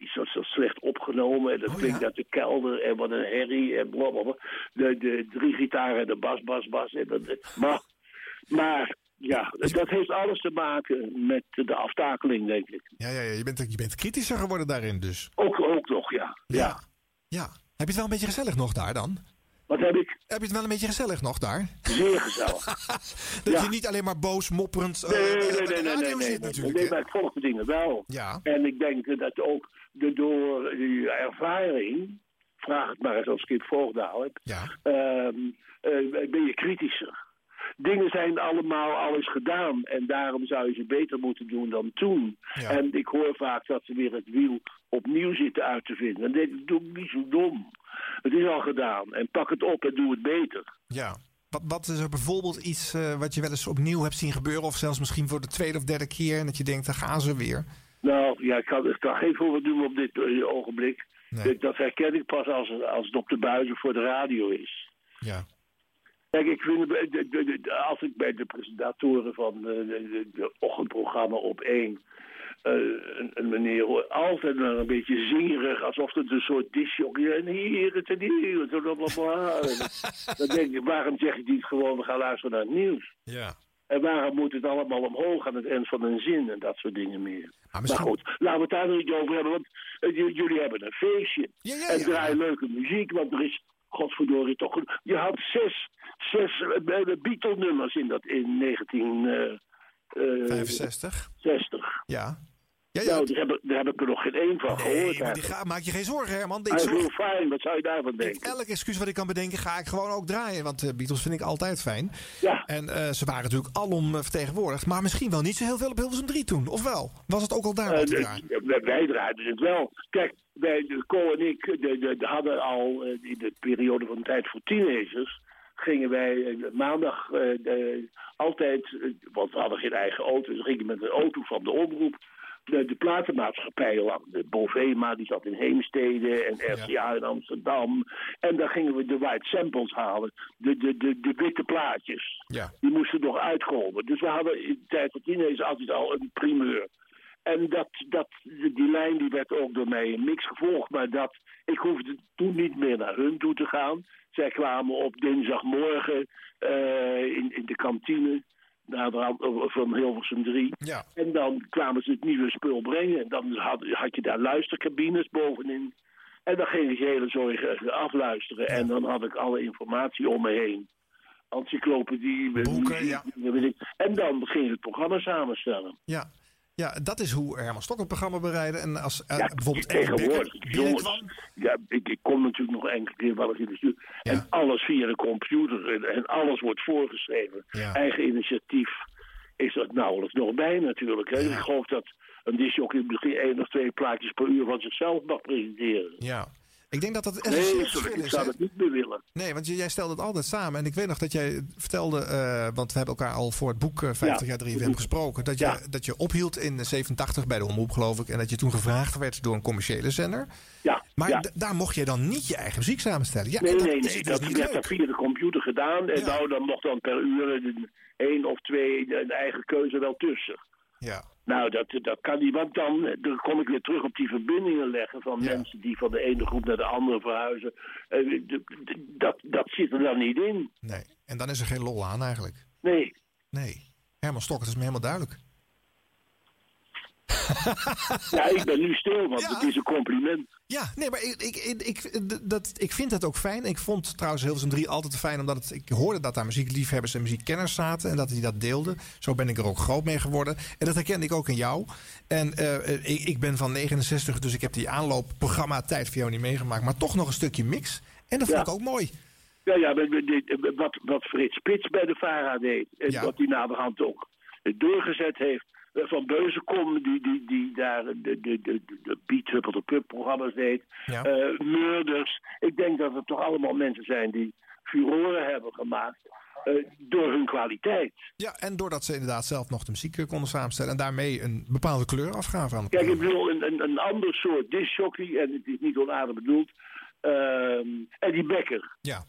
iets zo, zo slecht opgenomen. En dat Oh, klinkt uit de kelder en wat een herrie en blablabla. De, de drie gitaren en de bas, bas, bas. En dat, maar, maar ja, dat heeft alles te maken met de aftakeling, denk ik. Ja, ja, ja je, bent, je bent kritischer geworden daarin dus. Ook, ook nog, ja. Ja. Ja. Heb je het wel een beetje gezellig nog daar dan? Wat heb ik? Heb je het wel een beetje gezellig nog daar? Zeer gezellig. Dat Ja. je niet alleen maar boos, mopperend eh, Nee, eh, nee, nee, nee, nee, nee, nee, natuurlijk. nee, maar ik volg de dingen wel. Ja. En ik denk dat ook de, door die ervaring, vraag het maar eens als ik het volg dadelijk, ehm, eh, ben je kritischer. Dingen zijn allemaal alles gedaan en daarom zou je ze beter moeten doen dan toen. En ik hoor vaak dat ze weer het wiel opnieuw zitten uit te vinden. Dan denk ik, doe niet zo dom. Het is al gedaan en pak het op en doe het beter. Ja. Wat, wat is er bijvoorbeeld iets eh, wat je wel eens opnieuw hebt zien gebeuren... of zelfs misschien voor de tweede of derde keer... en dat je denkt, daar gaan ze weer. Nou, ja, ik kan, ik kan geen voorbeeld doen op dit eh, ogenblik. Nee. Dat herken ik pas als, als het op de buizen voor de radio is. Ja. Kijk, ik vind, het- de- de- de- als ik bij de presentatoren van eh, de, ochtendprogramma op één... eh, een, een meneer hoor, altijd maar een beetje zingerig, alsof het een soort disjockey is. En hier, het en hier, het en. Dan denk ik, waarom zeg je niet gewoon, we gaan luisteren naar het nieuws? Ja. En waarom moet het allemaal omhoog aan het eind van een zin en dat soort dingen meer? Maar, misschien- goed, laten we het daar niet over hebben, want eh, jullie hebben een feestje. en draaien leuke muziek, want er is, godverdorie, toch... Je had zes, zes uh, Beatle-nummers in, dat, in 1960. 65? Ja. Ja, ja. Nou, daar heb, ik- daar heb ik er nog geen één van gehoord. Maar die ga, maak je geen zorgen, Herman. Hij is heel fijn, wat zou je daarvan denken? Elk excuus wat ik kan bedenken, ga ik gewoon ook draaien. Want de Beatles vind ik altijd fijn. Ja. En eh, ze waren natuurlijk alom eh, vertegenwoordigd. Maar misschien wel niet zo heel veel op Hilversum 3 toen. Of wel? Was het ook al daar Eh, te de- draaien? wij- draaiden het wel. Kijk, wij, de Co en ik de, de, de hadden al eh, in de periode van tijd voor teenagers... gingen wij eh, maandag eh, de- altijd, eh, want we hadden geen eigen auto... dus gingen met een auto van de omroep de, de platenmaatschappij lang. De Bovema, die zat in Heemstede en RCA in Amsterdam. En dan gingen we de white samples halen. De, de, de, de witte plaatjes. Ja. Die moesten nog uitkomen. Dus we hadden in de tijd van teenagers altijd al een primeur. En dat, dat, die lijn die werd ook door mij mix gevolgd. Maar dat, ik hoefde toen niet meer naar hun toe te gaan. Zij kwamen op dinsdagmorgen eh, in, in de kantine van Hilversum 3. Ja. En dan kwamen ze het nieuwe spul brengen. En dan had, had je daar luistercabines bovenin. En dan ging ik hele zorg afluisteren. En dan had ik alle informatie om me heen. Encyclopedie, Boeken. En dan ging het programma samenstellen. Ja. Ja, dat is hoe Herman Stok het programma bereidde. En als eh, Ja, bijvoorbeeld tegenwoordig, jongens. Ja, ik, ik kom natuurlijk nog enkele keer wel eens in de studio. En alles via de computer. En, en alles wordt voorgeschreven. Eigen initiatief is dat nauwelijks nog bij natuurlijk. Hè. Ik geloof dat een disjockey misschien één of twee plaatjes per uur van zichzelf mag presenteren. Ja. Ik denk dat dat een Nee, sorry, verschil ik zou dat niet meer willen. Nee, want jij stelde het altijd samen. En ik weet nog dat jij vertelde, eh, want we hebben elkaar al voor het boek eh, 50 jaar 3FM gesproken. Dat je, dat je ophield in 87 bij de omroep, geloof ik. En dat je toen gevraagd werd door een commerciële zender. Ja, Maar ja. daar mocht je dan niet je eigen muziek samenstellen. Ja, nee, nee, is nee. dus Dat werd dan via de computer gedaan. En nou, dan mocht dan per uur een, één of twee een eigen keuze wel tussen. Ja. Nou, dat, dat kan niet, want dan, dan kom ik weer terug op die verbindingen leggen van mensen die van de ene groep naar de andere verhuizen. Eh, dat, dat zit er dan niet in. Nee, en dan is er geen lol aan eigenlijk. Nee. Nee. Herman Stok, het is me helemaal duidelijk. ja, ik ben nu stil, want het is een compliment. Ja, nee, maar ik, ik, ik, ik, dat, ik vind het ook fijn. Ik vond trouwens Hilversum 3 altijd fijn, omdat het, ik hoorde dat daar muziekliefhebbers en muziekkenners zaten. En dat die dat deelden. Zo ben ik er ook groot mee geworden. En dat herkende ik ook in jou. En eh, ik, ik ben van 69, dus ik heb die aanloopprogramma tijd voor jou niet meegemaakt. Maar toch nog een stukje mix. En dat vond ik ook mooi. Ja, ja, wat, wat Frits Spits bij de VARA deed. En Ja. wat hij naderhand ook doorgezet heeft. Eh, Van Beuzenkom, die, die, die daar de, de, de, de, Beat Huppel de Pub programma's deed. Ja. Eh, Murders. Ik denk dat het toch allemaal mensen zijn die furoren hebben gemaakt. eh, door hun kwaliteit. Ja, en doordat ze inderdaad zelf nog de muziek konden samenstellen. En daarmee een bepaalde kleur afgaven aan het Kijk, ik bedoel, een, een, een ander soort discjockey, en het is niet onaardig bedoeld, ehm Eddie Becker. Ja.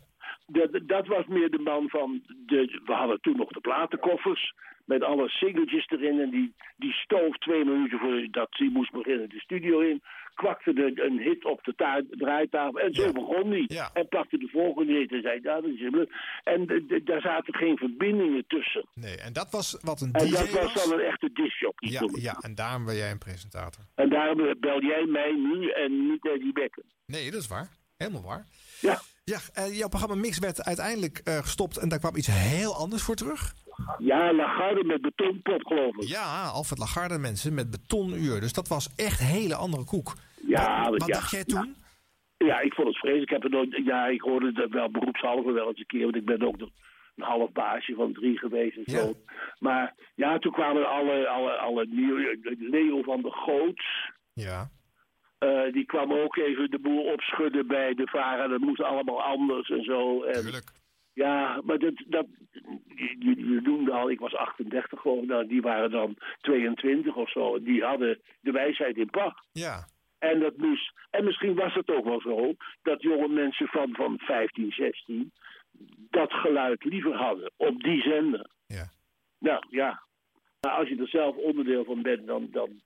Dat, dat was meer de man van, de, we hadden toen nog de platenkoffers, met alle singeltjes erin, en die, die stoof twee minuten voordat hij moest beginnen de studio in, kwakte de, een hit op de ta- draaitafel, en zo begon hij. En pakte de volgende hit en zei, ja, dat is hem. En de- de- daar zaten geen verbindingen tussen. Nee, en dat was wat een En DJ dat was dan een echte discjockey. Ja, ja, en daarom ben jij een presentator. En daarom bel jij mij nu en niet Eddie Becker. Nee, dat is waar. Helemaal waar. Ja. Ja, en jouw programma Mix werd uiteindelijk eh, gestopt en daar kwam iets heel anders voor terug. Ja, Lagarde met betonpop, geloof ik. Ja, Alfred Lagarde mensen met betonuur. Dus dat was echt een hele andere koek. Ja, wat, maar wat ja, dacht jij toen? Ja, ik vond het vreselijk. Ik heb het nooit, ja, ik hoorde het wel beroepshalve wel eens een keer, want ik ben ook nog een half baasje van drie geweest en zo. Maar ja, toen kwamen alle, alle, alle nieuwe, Leo van der Goots. Ja. Eh, die kwam ook even de boel opschudden bij de VARA. Dat moest allemaal anders en zo. En, Ja, maar dat, dat, je noemde al, ik was 38 gewoon, nou, die waren dan 22 of zo. Die hadden de wijsheid in pacht. Ja. En, dat moest, en misschien was het ook wel zo dat jonge mensen van, van 15, 16 dat geluid liever hadden op die zender. Ja. Nou ja, maar als je er zelf onderdeel van bent, dan, dan,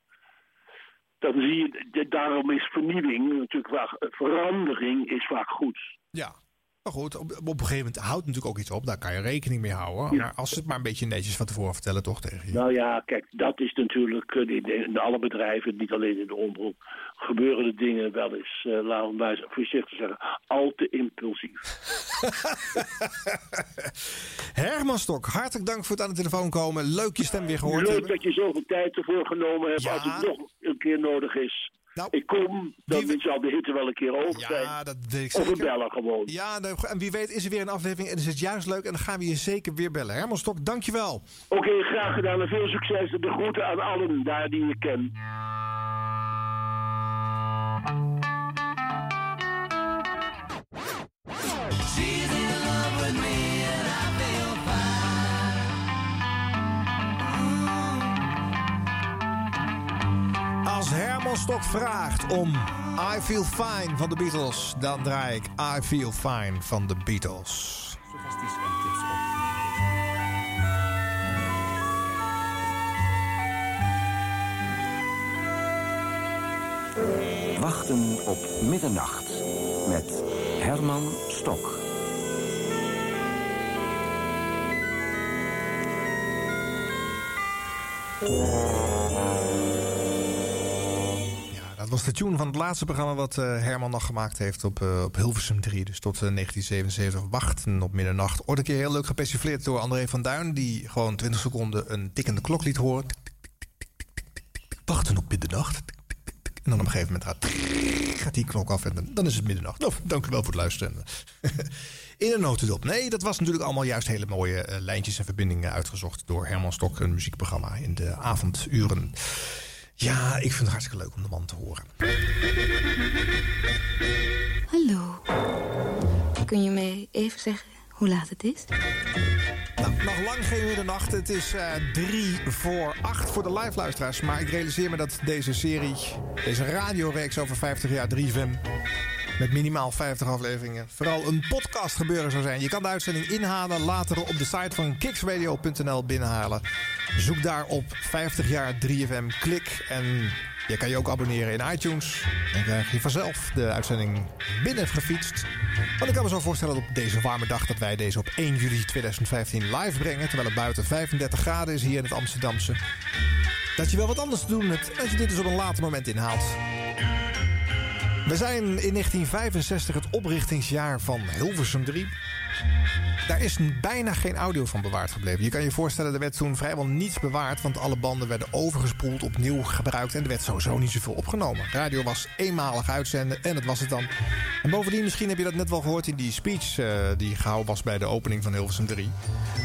dan zie je, daarom is vernieuwing natuurlijk vaak, verandering is vaak goed. Ja. Maar goed, op, op een gegeven moment houdt natuurlijk ook iets op. Daar kan je rekening mee houden. Maar als ze het maar een beetje netjes van tevoren vertellen, toch tegen je. Nou ja, kijk, dat is natuurlijk eh, in, alle bedrijven, niet alleen in de omroep, gebeuren de dingen wel eens, eh laten we voorzichtig zeggen, al te impulsief. Herman Stok, hartelijk dank voor het aan de telefoon komen. Leuk je stem weer gehoord Leuk hebben. dat je zoveel tijd ervoor genomen hebt als het nog een keer nodig is. Ik kom, dan zal de hitte wel een keer over zijn. Ja, dat weet ik Of we zeker. bellen gewoon. Ja, nou, en wie weet is er weer een aflevering en is het juist leuk. En dan gaan we je zeker weer bellen. Herman Stok, dankjewel. Oké, graag gedaan en veel succes. De groeten aan allen daar die je kent. Als Herman Stok vraagt om I Feel Fine van de Beatles, dan draai ik I Feel Fine van de Beatles. Suggesties en tips op. Wachten op middernacht met Herman Stok. Ja, was de tune van het laatste programma wat eh, Herman nog gemaakt heeft op, eh, op Hilversum 3. Dus tot eh, 1977 wachten op middernacht. Ooit een keer heel leuk gepersifleerd door André van Duin. Die gewoon 20 seconden een tikkende klok liet horen. Wachten op middernacht. En dan op een gegeven moment gaat, gaat die klok af en dan, is het middernacht. Nou, dank u wel voor het luisteren. In een notendop. Nee, dat was natuurlijk allemaal juist hele mooie eh, lijntjes en verbindingen uitgezocht door Herman Stok, een muziekprogramma in de avonduren. Ja, ik vind het hartstikke leuk om de man te horen. Hallo. Kun je mij even zeggen hoe laat het is? Nou, nog lang geen middernacht. Het is eh, drie voor acht voor de live luisteraars. Maar ik realiseer me dat deze serie, deze radioreeks over 50 jaar 3FM... met minimaal 50 afleveringen, vooral een podcast gebeuren zou zijn. Je kan de uitzending inhalen, later op de site van kicksradio.nl binnenhalen. Zoek daar op 50 jaar 3FM, klik en je kan je ook abonneren in iTunes. Dan krijg je vanzelf de uitzending binnen gefietst. Want ik kan me zo voorstellen dat op deze warme dag... dat wij deze op 1 juli 2015 live brengen... terwijl het buiten 35 graden is hier in het Amsterdamse. dat je wel wat anders te doen hebt... als je dit dus op een later moment inhaalt. We zijn in 1965 het oprichtingsjaar van Hilversum 3. Daar is bijna geen audio van bewaard gebleven. Je kan je voorstellen, er werd toen vrijwel niets bewaard... want alle banden werden overgespoeld, opnieuw gebruikt... en er werd sowieso niet zoveel opgenomen. Radio was eenmalig uitzenden en dat was het dan. En bovendien, misschien heb je dat net wel gehoord... in die speech eh, die gehouden was bij de opening van Hilversum 3.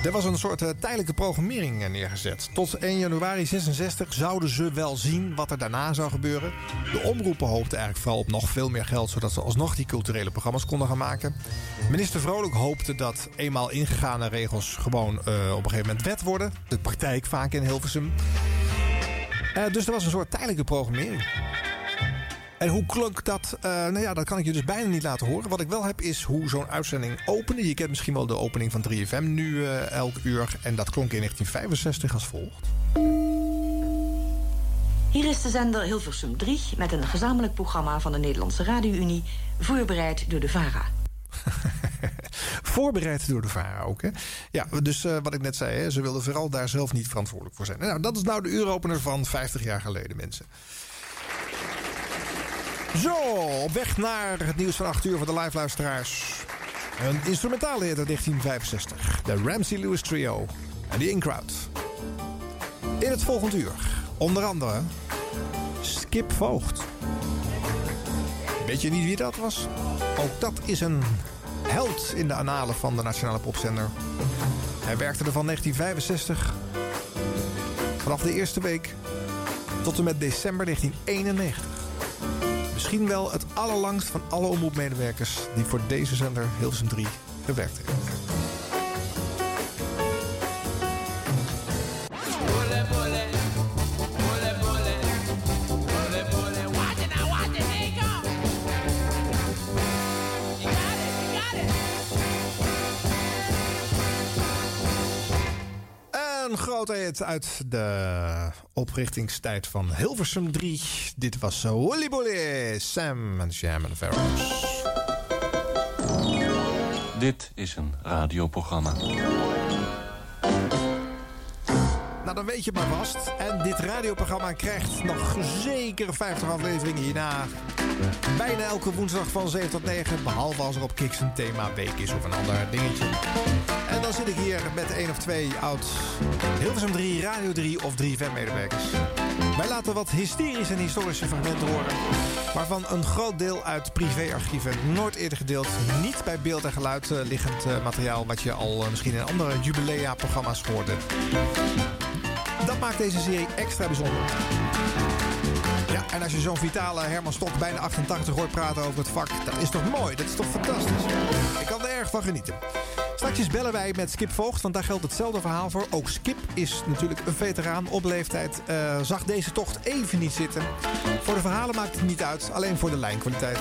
Er was een soort eh, tijdelijke programmering eh, neergezet. Tot 1 januari 66 zouden ze wel zien wat er daarna zou gebeuren. De omroepen hoopten eigenlijk vooral op nog veel meer geld... zodat ze alsnog die culturele programma's konden gaan maken. Minister Vrolijk hoopte dat eenmaal ingegane regels gewoon eh, op een gegeven moment wet worden. De praktijk vaak in Hilversum. Dus er was een soort tijdelijke programmering. En hoe klonk dat? Eh, nou ja, dat kan ik je dus bijna niet laten horen. Wat ik wel heb is hoe zo'n uitzending opende. Je kent misschien wel de opening van 3FM nu eh, elk uur. En dat klonk in 1965 als volgt. Hier is de zender Hilversum 3 met een gezamenlijk programma van de Nederlandse Radio-Unie, voorbereid door de VARA. Voorbereid door de VARA ook. Hè? Ja, dus eh, wat ik net zei, hè, ze wilden vooral daar zelf niet verantwoordelijk voor zijn. Nou, dat is nou de uuropener van 50 jaar geleden, mensen. Zo, op weg naar het nieuws van 8 uur voor de live luisteraars. Een instrumentale hit uit 1965. De Ramsey Lewis Trio en de In-Crowd. In het volgende uur, onder andere Skip Voogd. Weet je niet wie dat was? Ook dat is een held in de analen van de Nationale Popzender. Hij werkte er van 1965 vanaf de eerste week tot en met december 1991. Misschien wel het allerlangst van alle omroepmedewerkers die voor deze zender Hilversum 3 gewerkt heeft. Grote uit de oprichtingstijd van Hilversum 3. Dit was Woolly Bolly, Sam en Jam en. Dit is een radioprogramma. Nou, dan weet je maar vast. En dit radioprogramma krijgt nog zeker 50 afleveringen hierna. Bijna elke woensdag van 7 tot 9. Behalve als er op Kiks een thema week is of een ander dingetje. En dan zit ik hier met één of twee oud Hilversum 3, Radio 3 of 3FM medewerkers. Wij laten wat hysterische en historische fragmenten horen. Waarvan een groot deel uit privéarchieven nooit eerder gedeeld. Niet bij beeld en geluid eh, liggend eh, materiaal. Wat je al eh, misschien in andere jubilea-programma's hoorde. Dat maakt deze serie extra bijzonder. Ja, en als je zo'n vitale Herman Stok bijna 88 hoort praten over het vak, dat is toch mooi? Dat is toch fantastisch? Ik kan er erg van genieten. Straks bellen wij met Skip Voogd, want daar geldt hetzelfde verhaal voor. Ook Skip is natuurlijk een veteraan op leeftijd. eh, zag deze tocht even niet zitten. Voor de verhalen maakt het niet uit, alleen voor de lijnkwaliteit.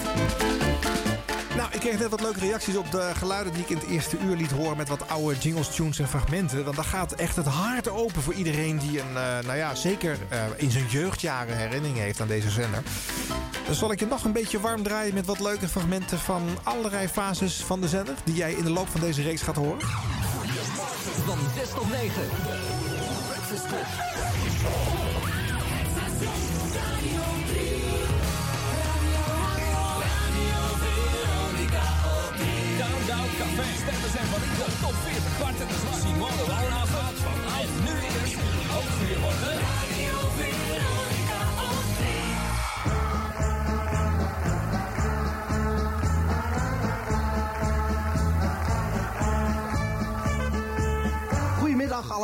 Nou, ik kreeg net wat leuke reacties op de geluiden die ik in het eerste uur liet horen met wat oude jingles, tunes en fragmenten. Want daar gaat echt het hart open voor iedereen die een, eh, nou ja, zeker eh, in zijn jeugdjaren herinnering heeft aan deze zender. Dan zal ik je nog een beetje warm draaien met wat leuke fragmenten van allerlei fases van de zender. Die jij in de loop van deze reeks gaat horen. Van 6 tot 9.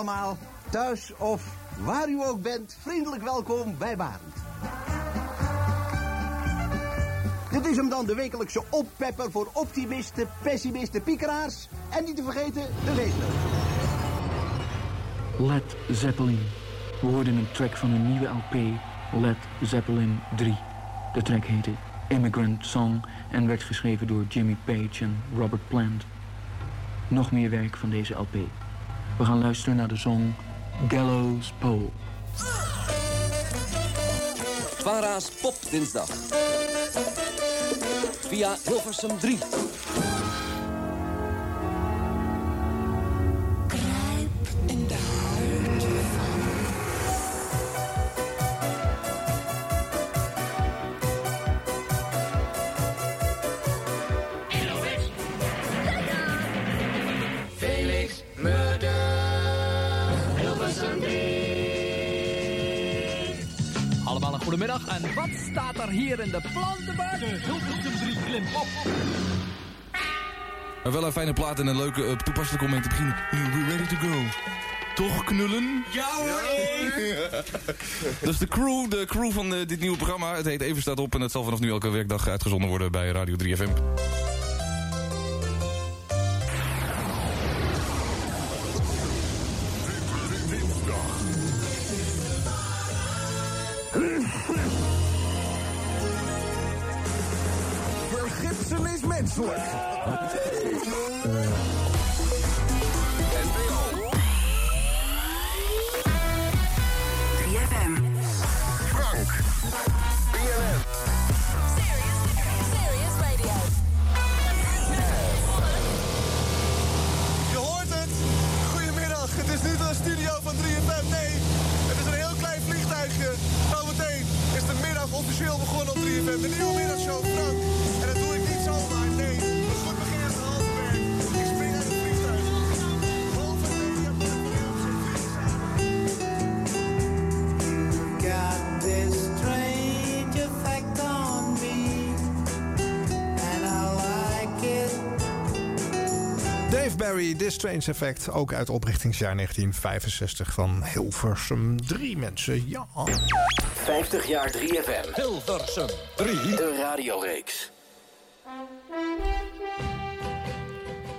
Allemaal, thuis of waar u ook bent, vriendelijk welkom bij Barend. Dit is hem dan, de wekelijkse oppepper voor optimisten, pessimisten, piekeraars en niet te vergeten de leesleus. Led Zeppelin. We hoorden een track van een nieuwe LP, Led Zeppelin 3. De track heette Immigrant Song en werd geschreven door Jimmy Page en Robert Plant. Nog meer werk van deze LP. We gaan luisteren naar de song Gallows Pole. Vara's Pop Dinsdag. Via Hilversum 3. En wat staat er hier in de plantenbak? De Hilversum 3 Klimop. Maar wel een fijne plaat en een leuke uh, toepasselijke om mee te beginnen. We're ready to go. Toch knullen? Ja hoor! Dat is de crew, de crew van uh, dit nieuwe programma. Het heet Even staat op en het zal vanaf nu elke werkdag uitgezonden worden bij Radio 3FM. Strange Effect. Ook uit oprichtingsjaar 1965 van Hilversum 3 mensen. Ja. 50 jaar 3FM. Hilversum 3. De radioreeks.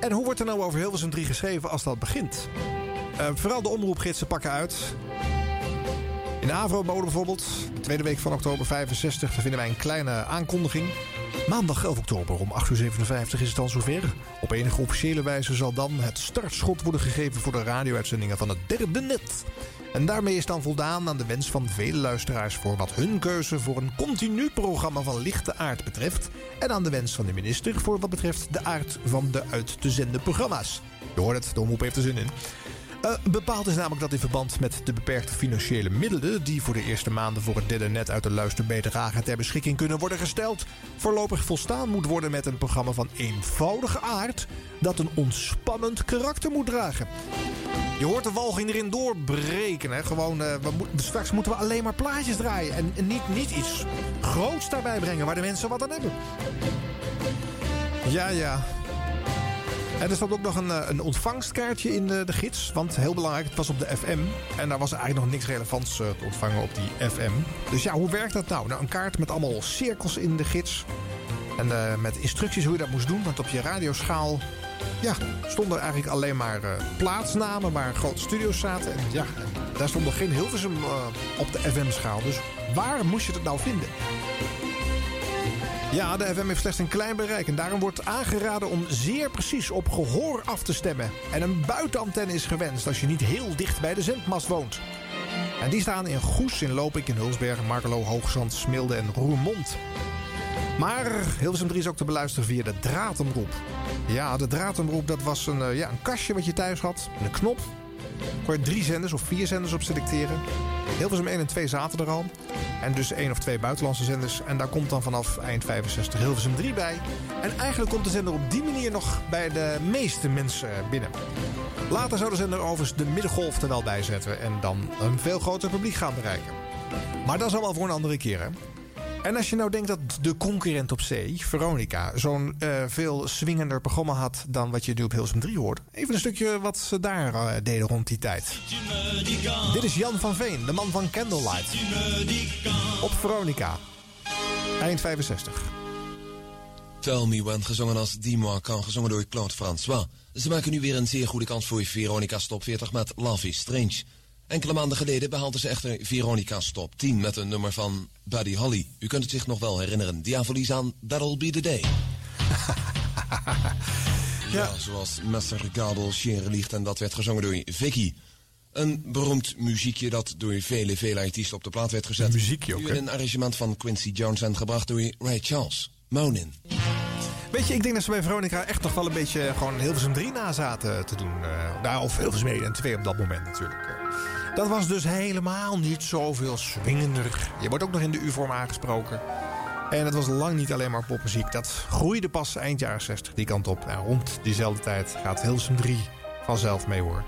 En hoe wordt er nou over Hilversum 3 geschreven als dat begint? Eh, vooral de omroepgidsen pakken uit. In de Avro-mode bijvoorbeeld, de tweede week van oktober 65, daar vinden wij een kleine aankondiging. Maandag 11 oktober om 8 uur 57 is het dan zover. Op enige officiële wijze zal dan het startschot worden gegeven voor de radio-uitzendingen van het derde net. En daarmee is dan voldaan aan de wens van vele luisteraars voor wat hun keuze voor een continu programma van lichte aard betreft. En aan de wens van de minister voor wat betreft de aard van de uit te zenden programma's. Je hoort het, de omroep heeft er zin in. Eh, bepaald is namelijk dat in verband met de beperkte financiële middelen... die voor de eerste maanden voor het derde net uit de luisterbijdrage ter beschikking kunnen worden gesteld... voorlopig volstaan moet worden met een programma van eenvoudige aard... dat een ontspannend karakter moet dragen. Je hoort de walging erin doorbreken. Hè? Gewoon, eh, we moet- straks moeten we alleen maar plaatjes draaien. En, en niet, niet iets groots daarbij brengen waar de mensen wat aan hebben. Ja, ja. En er stond ook nog een, eh, een ontvangstkaartje in de, de gids. Want heel belangrijk, het was op de FM. En daar was eigenlijk nog niks relevants eh, te ontvangen op die FM. Dus ja, hoe werkt dat nou? Nou, een kaart met allemaal cirkels in de gids. En eh, met instructies hoe je dat moest doen. Want op je radioschaal ja, stonden eigenlijk alleen maar eh, plaatsnamen waar grote studio's zaten. En ja, daar stond nog geen Hilversum eh, op de FM-schaal. Dus waar moest je het nou vinden? Ja, de FM heeft slechts een klein bereik en daarom wordt aangeraden om zeer precies op gehoor af te stemmen. En een buitenantenne is gewenst als je niet heel dicht bij de zendmast woont. En die staan in Goes, in Lopik, in Hulsberg, Markelo, Hoogzand, Smilde en Roermond. Maar Hilversum 3 is ook te beluisteren via de draadomroep. Ja, de draadomroep dat was een, eh, ja, een kastje wat je thuis had. En een knop. Kon je drie zenders of vier zenders op selecteren. Hilversum 1 en 2 zaten er al. En dus één of twee buitenlandse zenders. En daar komt dan vanaf eind 65 Hilversum 3 bij. En eigenlijk komt de zender op die manier nog bij de meeste mensen binnen. Later zou de zender overigens de middengolf er wel bij zetten. En dan een veel groter publiek gaan bereiken. Maar dat is allemaal voor een andere keer, hè? En als je nou denkt dat de concurrent op zee, Veronica, zo'n eh, veel swingender programma had dan wat je nu op Hilsum 3 hoort. Even een stukje wat ze daar eh, deden rond die tijd. Dit is Jan van Veen, de man van Candlelight. Op Veronica. Eind 65. Tell Me When, gezongen als Dis-moi Quand, gezongen door Claude François. Ze maken nu weer een zeer goede kans voor Veronica's Top 40 met Love is Strange. Enkele maanden geleden behaalden ze echter Veronica's Top 10 met een nummer van Buddy Holly. U kunt het zich nog wel herinneren. Diabolise aan That'll Be The Day. ja. zoals Messer Gabel, Liegt en dat werd gezongen door Vicky. Een beroemd muziekje dat door vele, vele artiesten op de plaat werd gezet. muziekje ook, hè? in een arrangement van Quincy Jones en gebracht door Ray Charles. Monin. Weet je, ik denk dat ze bij Veronica echt nog wel een beetje gewoon Hilversum 3 na zaten te doen. eh nou, of Hilversum 1 en 2 op dat moment natuurlijk. Dat was dus helemaal niet zoveel swingender. Je wordt ook nog in de U-vorm aangesproken. En het was lang niet alleen maar popmuziek. Dat groeide pas eind jaren 60 die kant op. En rond diezelfde tijd gaat Hilversum 3 vanzelf mee hoor.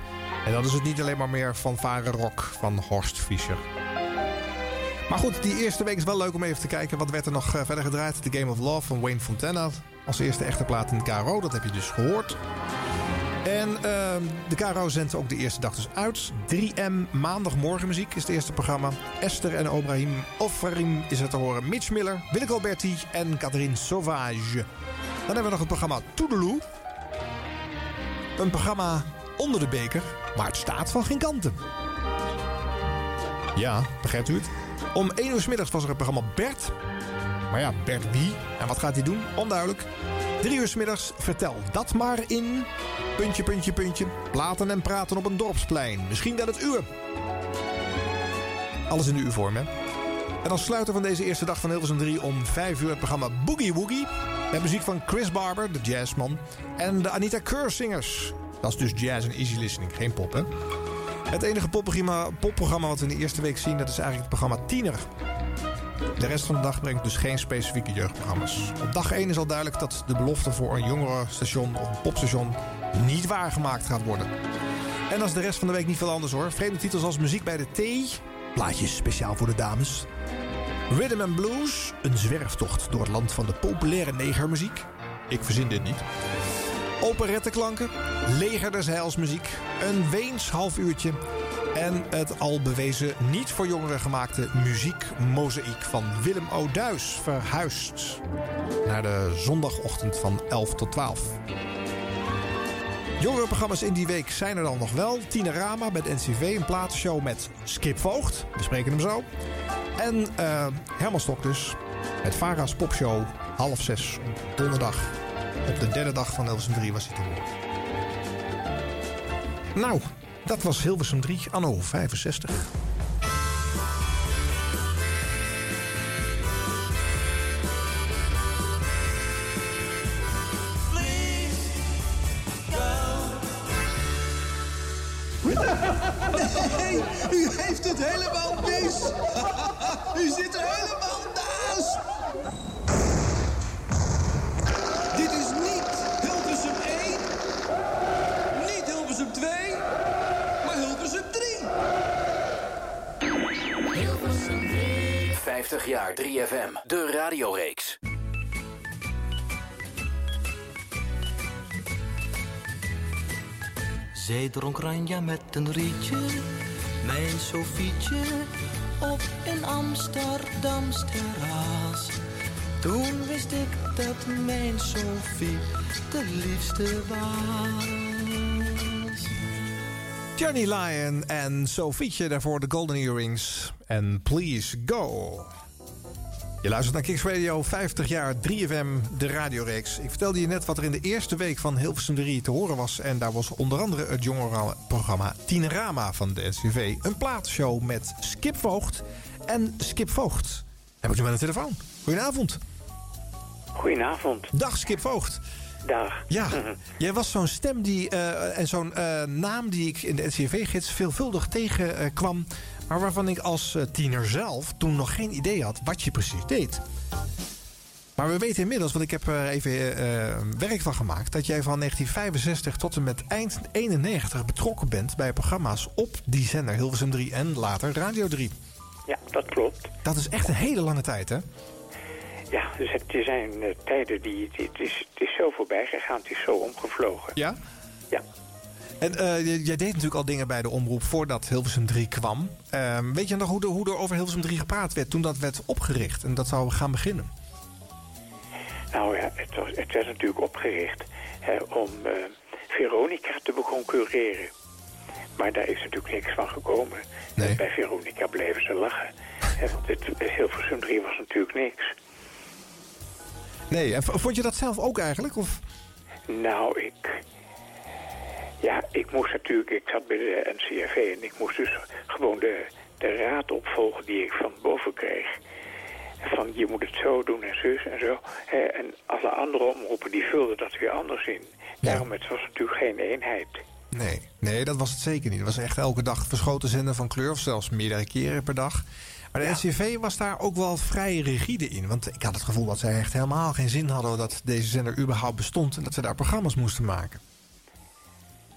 En dan is het niet alleen maar meer fanfare rock van Horst Fischer. Maar goed, die eerste week is wel leuk om even te kijken. Wat werd er nog eh, verder gedraaid? The Game of Love van Wayne Fontana. Als eerste echte plaat in de KRO. Dat heb je dus gehoord. En ehm, de KRO zendt ook de eerste dag dus uit. 3M Maandagmorgenmuziek is het eerste programma. Esther en Obrahim Offarim is er te horen. Mitch Miller, Willeke Alberti en Catherine Sauvage. Dan hebben we nog het programma Toedeloe. Een programma onder de beker, maar het staat van geen kanten. Ja, begrijpt u het? Om 1 uur 's middags was er het programma Bert. Maar ja, Bert wie? En wat gaat hij doen? Onduidelijk. 3 uur 's middags, vertel dat maar in... Puntje, puntje, puntje. Platen en praten op een dorpsplein. Misschien wel het uur. Alles in de U-vorm, hè? En als sluiter van deze eerste dag van Hilversum 3 om 5 uur het programma Boogie Woogie. Met muziek van Chris Barber, de jazzman. En de Anita Keur-zingers. Dat is dus jazz en easy listening, geen pop, hè? Het enige popprogramma, popprogramma wat we in de eerste week zien, dat is eigenlijk het programma Tiener. De rest van de dag brengt dus geen specifieke jeugdprogramma's. Op dag 1 is al duidelijk dat de belofte voor een jongerenstation of een popstation niet waargemaakt gaat worden. En als de rest van de week niet veel anders hoor. Vreemde titels als Muziek bij de Thee. Plaatjes speciaal voor de dames. Rhythm and Blues. Een zwerftocht door het land van de populaire negermuziek. Ik verzin dit niet. Operetteklanken. Leger des Heilsmuziek. Een Weens half uurtje. En het al bewezen niet voor jongeren gemaakte muziekmozaïek van Willem O'Duis verhuist naar de zondagochtend van 11 tot 12. Jongerenprogramma's in die week zijn er dan nog wel. Tinerama met NCV, een platenshow met Skip Voogd. We spreken hem zo. En eh Herman Stok dus. Met Vara's popshow half zes donderdag. Op de derde dag van Hilversum 3 was hij te. Nou, dat was Hilversum 3, anno 65. 3. 50 jaar 3FM, de radioreeks. Zij dronk ranja met een rietje, mijn Sofietje, op een Amsterdams terras. Toen wist ik dat mijn Sofie de liefste was. Johnny Lyon en Sofietje daarvoor de Golden Earrings. En Please Go. Je luistert naar Kicks Radio, 50 jaar 3FM, de radioreeks. Ik vertelde je net wat er in de eerste week van Hilversum 3 te horen was. En daar was onder andere het jongerenprogramma Tienerama van de SCV. Een plaatshow met Skip Voogd. En Skip Voogd, heb ik nu aan de telefoon. Goedenavond. Goedenavond. Dag Skip Voogd. Dag. Ja, jij was zo'n stem die, eh, en zo'n eh, naam die ik in de NCV-gids veelvuldig tegenkwam. Maar waarvan ik als eh, tiener zelf toen nog geen idee had wat je precies deed. Maar we weten inmiddels, want ik heb er even eh, werk van gemaakt... dat jij van 1965 tot en met eind 91 betrokken bent... bij programma's op die zender Hilversum 3 en later Radio 3. Ja, dat klopt. Dat is echt een hele lange tijd, hè? Ja, dus het er zijn eh, tijden die... Het is, het is zo voorbij gegaan, het is zo omgevlogen. Ja? Ja. En eh, jij deed natuurlijk al dingen bij de omroep voordat Hilversum 3 kwam. Ehm, weet je nog hoe, er- hoe er over Hilversum 3 gepraat werd toen dat werd opgericht en dat zou gaan beginnen? Nou ja, het, was, het werd natuurlijk opgericht hè, om eh, Veronica te beconcurreren. Maar daar is natuurlijk niks van gekomen. En Bij Veronica bleven ze lachen. En het, het Hilversum 3 was natuurlijk niks. Nee, en vond je dat zelf ook eigenlijk? Of? Nou, ik... Ja, ik moest natuurlijk... Ik zat bij de NCRV en ik moest dus gewoon de, de raad opvolgen die ik van boven kreeg. Van je moet het zo doen en zus en zo. En alle andere omroepen die vulden dat weer anders in. Daarom, het was natuurlijk geen eenheid. Nee, nee, dat was het zeker niet. Het was echt elke dag verschoten zender van kleur, of zelfs meerdere keren per dag. Maar de NCV was daar ook wel vrij rigide in. Want ik had het gevoel dat zij echt helemaal geen zin hadden dat deze zender überhaupt bestond en dat ze daar programma's moesten maken.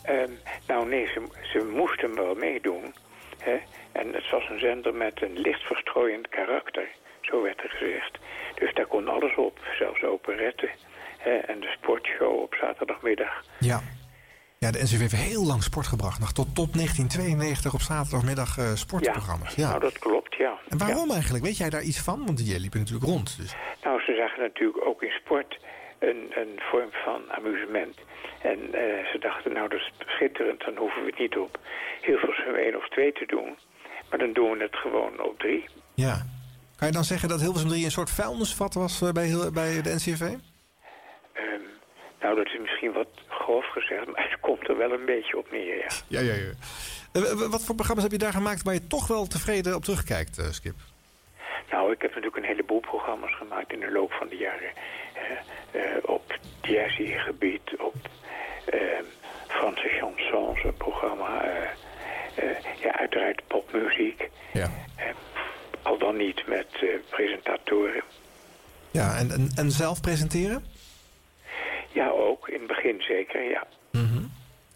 Ehm, nou nee, ze, ze moesten wel meedoen. Hè? En het was een zender met een licht verstrooiend karakter. Zo werd er gezegd. Dus daar kon alles op, zelfs operetten. Hè? En de sportshow op zaterdagmiddag. Ja. Ja, de NCV heeft heel lang sport gebracht. Nog tot, tot 1992 op zaterdagmiddag eh, sportprogramma's. Ja. Nou, dat klopt, ja. En waarom eigenlijk? Weet jij daar iets van? Want jij liep er natuurlijk rond. Dus. Nou, ze zagen natuurlijk ook in sport een, een vorm van amusement. En eh, ze dachten, nou, dat is schitterend, dan hoeven we het niet op heel veel 1 of 2 te doen. Maar dan doen we het gewoon op 3. Ja. Kan je dan zeggen dat Hilversum 3 een soort vuilnisvat was eh, bij, bij de NCV? Ehm, nou, dat is misschien wat grof gezegd, maar het komt er wel een beetje op neer, ja. Ja, ja, ja. Eh, wat voor programma's heb je daar gemaakt waar je toch wel tevreden op terugkijkt, Skip? Nou, ik heb natuurlijk een heleboel programma's gemaakt in de loop van de jaren. Eh, op jazzy-gebied, op eh, Franse chansons, een programma. eh, ja, uiteraard popmuziek. Ja. Al dan niet met presentatoren. Ja, en, en, en zelf presenteren? Ja, ook. In het begin zeker, ja.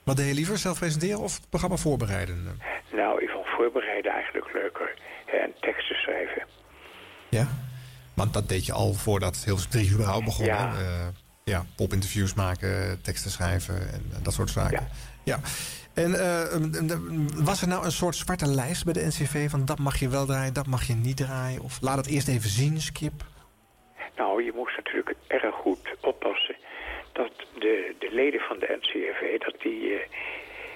Wat deed je liever, zelf presenteren of het programma voorbereiden? Nou, ik vond voorbereiden eigenlijk leuker. En teksten schrijven. Ja? Want dat deed je al voordat Hilversum 3 überhaupt begon. Ja. hè? Eh, ja, popinterviews maken, teksten schrijven en, en dat soort zaken. Ja. En eh, em, was er nou een soort zwarte lijst bij de NCV van dat mag je wel draaien, dat mag je niet draaien? Of laat het eerst even zien, Skip? Nou, je moest natuurlijk erg goed oppassen dat de, de leden van de NCRV, dat die eh,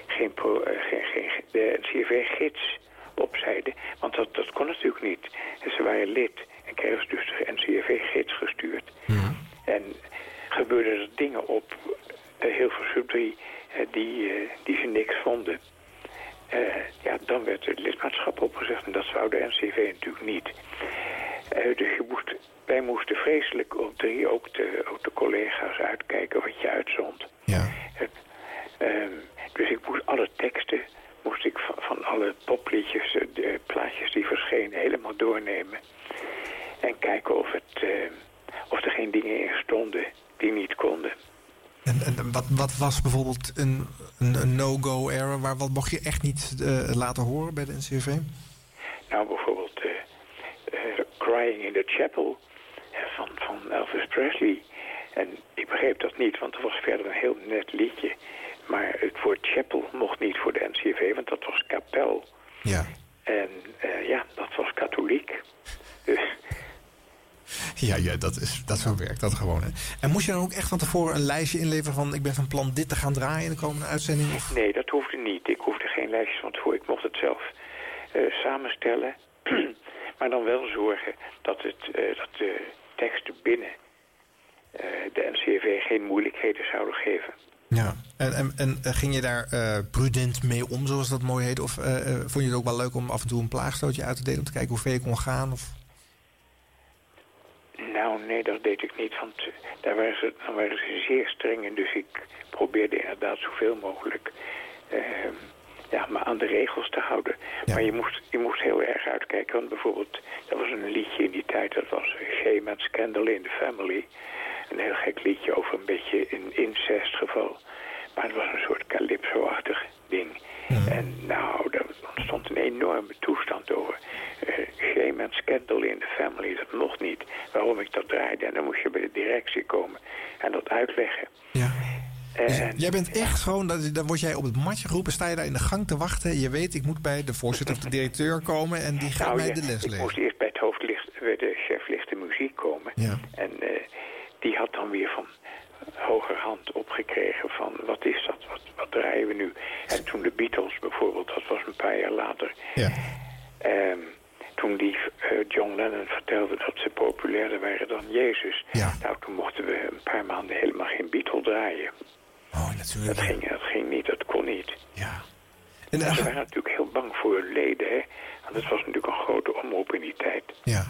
geen, pro, eh, geen, geen, de NCRV-gids opzeiden. Want dat, dat kon natuurlijk niet. En ze waren lid en kregen ze dus de NCRV-gids gestuurd. En gebeurden er dingen op uh, Hilversum 3 eh, die, eh, die ze niks vonden. Eh, ja, dan werd het lidmaatschap opgezegd en dat zou de NCV natuurlijk niet. Eh, dus je moest, wij moesten vreselijk op drie ook de, ook de collega's uitkijken wat je uitzond. Ja. Ehm, dus ik moest alle teksten, moest ik van, van alle popliedjes, eh, de plaatjes die verschenen, helemaal doornemen. En kijken of, het, eh, of er geen dingen in stonden die niet konden. En, en wat, wat was bijvoorbeeld een, een, een no-go era? Waar, wat mocht je echt niet eh, laten horen bij de NCV? Nou, bijvoorbeeld eh, Crying in the Chapel van, van Elvis Presley. En ik begreep dat niet, want er was verder een heel net liedje. Maar het woord chapel mocht niet voor de NCV, want dat was kapel. Ja. En ja, dat was katholiek. Dus Ja, ja dat, is, dat zo werkt dat gewoon. Hè. En moest je dan ook echt van tevoren een lijstje inleveren van... ik ben van plan dit te gaan draaien in de komende uitzending? Of... nee, dat hoefde niet. Ik hoefde geen lijstjes van tevoren. Ik mocht het zelf eh, samenstellen. maar dan wel zorgen dat, het, eh, dat de teksten binnen eh, de NCV geen moeilijkheden zouden geven. Ja. En, en, en ging je daar prudent mee om, zoals dat mooi heet? Of vond je het ook wel leuk om af en toe een plaagstootje uit te delen... om te kijken hoe ver je kon gaan? Of... Nou, nee, dat deed ik niet, want eh, daar waren ze, dan waren ze zeer streng in. Dus ik probeerde inderdaad zoveel mogelijk eh, ja, me aan de regels te houden. Maar je moest, je moest heel erg uitkijken, want bijvoorbeeld... er was een liedje in die tijd, dat was eh, Shame and Scandal in the Family. Een heel gek liedje over een beetje een incestgeval. Maar het was een soort calypso-achtig ding. En nou, daar ontstond een enorme toestand over. eh, shame and scandal in the family, dat mocht niet. Waarom ik dat draaide. En dan moest je bij de directie komen en dat uitleggen. Ja. En, Jij bent echt gewoon, dan word jij op het matje geroepen... sta je daar in de gang te wachten. Je weet, ik moet bij de voorzitter of de directeur komen... en die gaat nou, mij ja, de les ik lezen. moest eerst bij het hoofdlicht, bij de chef lichte muziek komen. Ja. En eh, die had dan weer van hogerhand opgekregen van wat is dat, wat, wat draaien we nu? En toen de Beatles bijvoorbeeld, dat was een paar jaar later. Ja. Ehm, toen die eh, John Lennon vertelde dat ze populairder waren dan Jezus. Nou, toen mochten we een paar maanden helemaal geen Beatle draaien. Oh, natuurlijk. Dat ging, dat ging niet, dat kon niet. Ja. En ze waren natuurlijk heel bang voor hun leden, hè. Want het was natuurlijk een grote omroep in die tijd. Ja.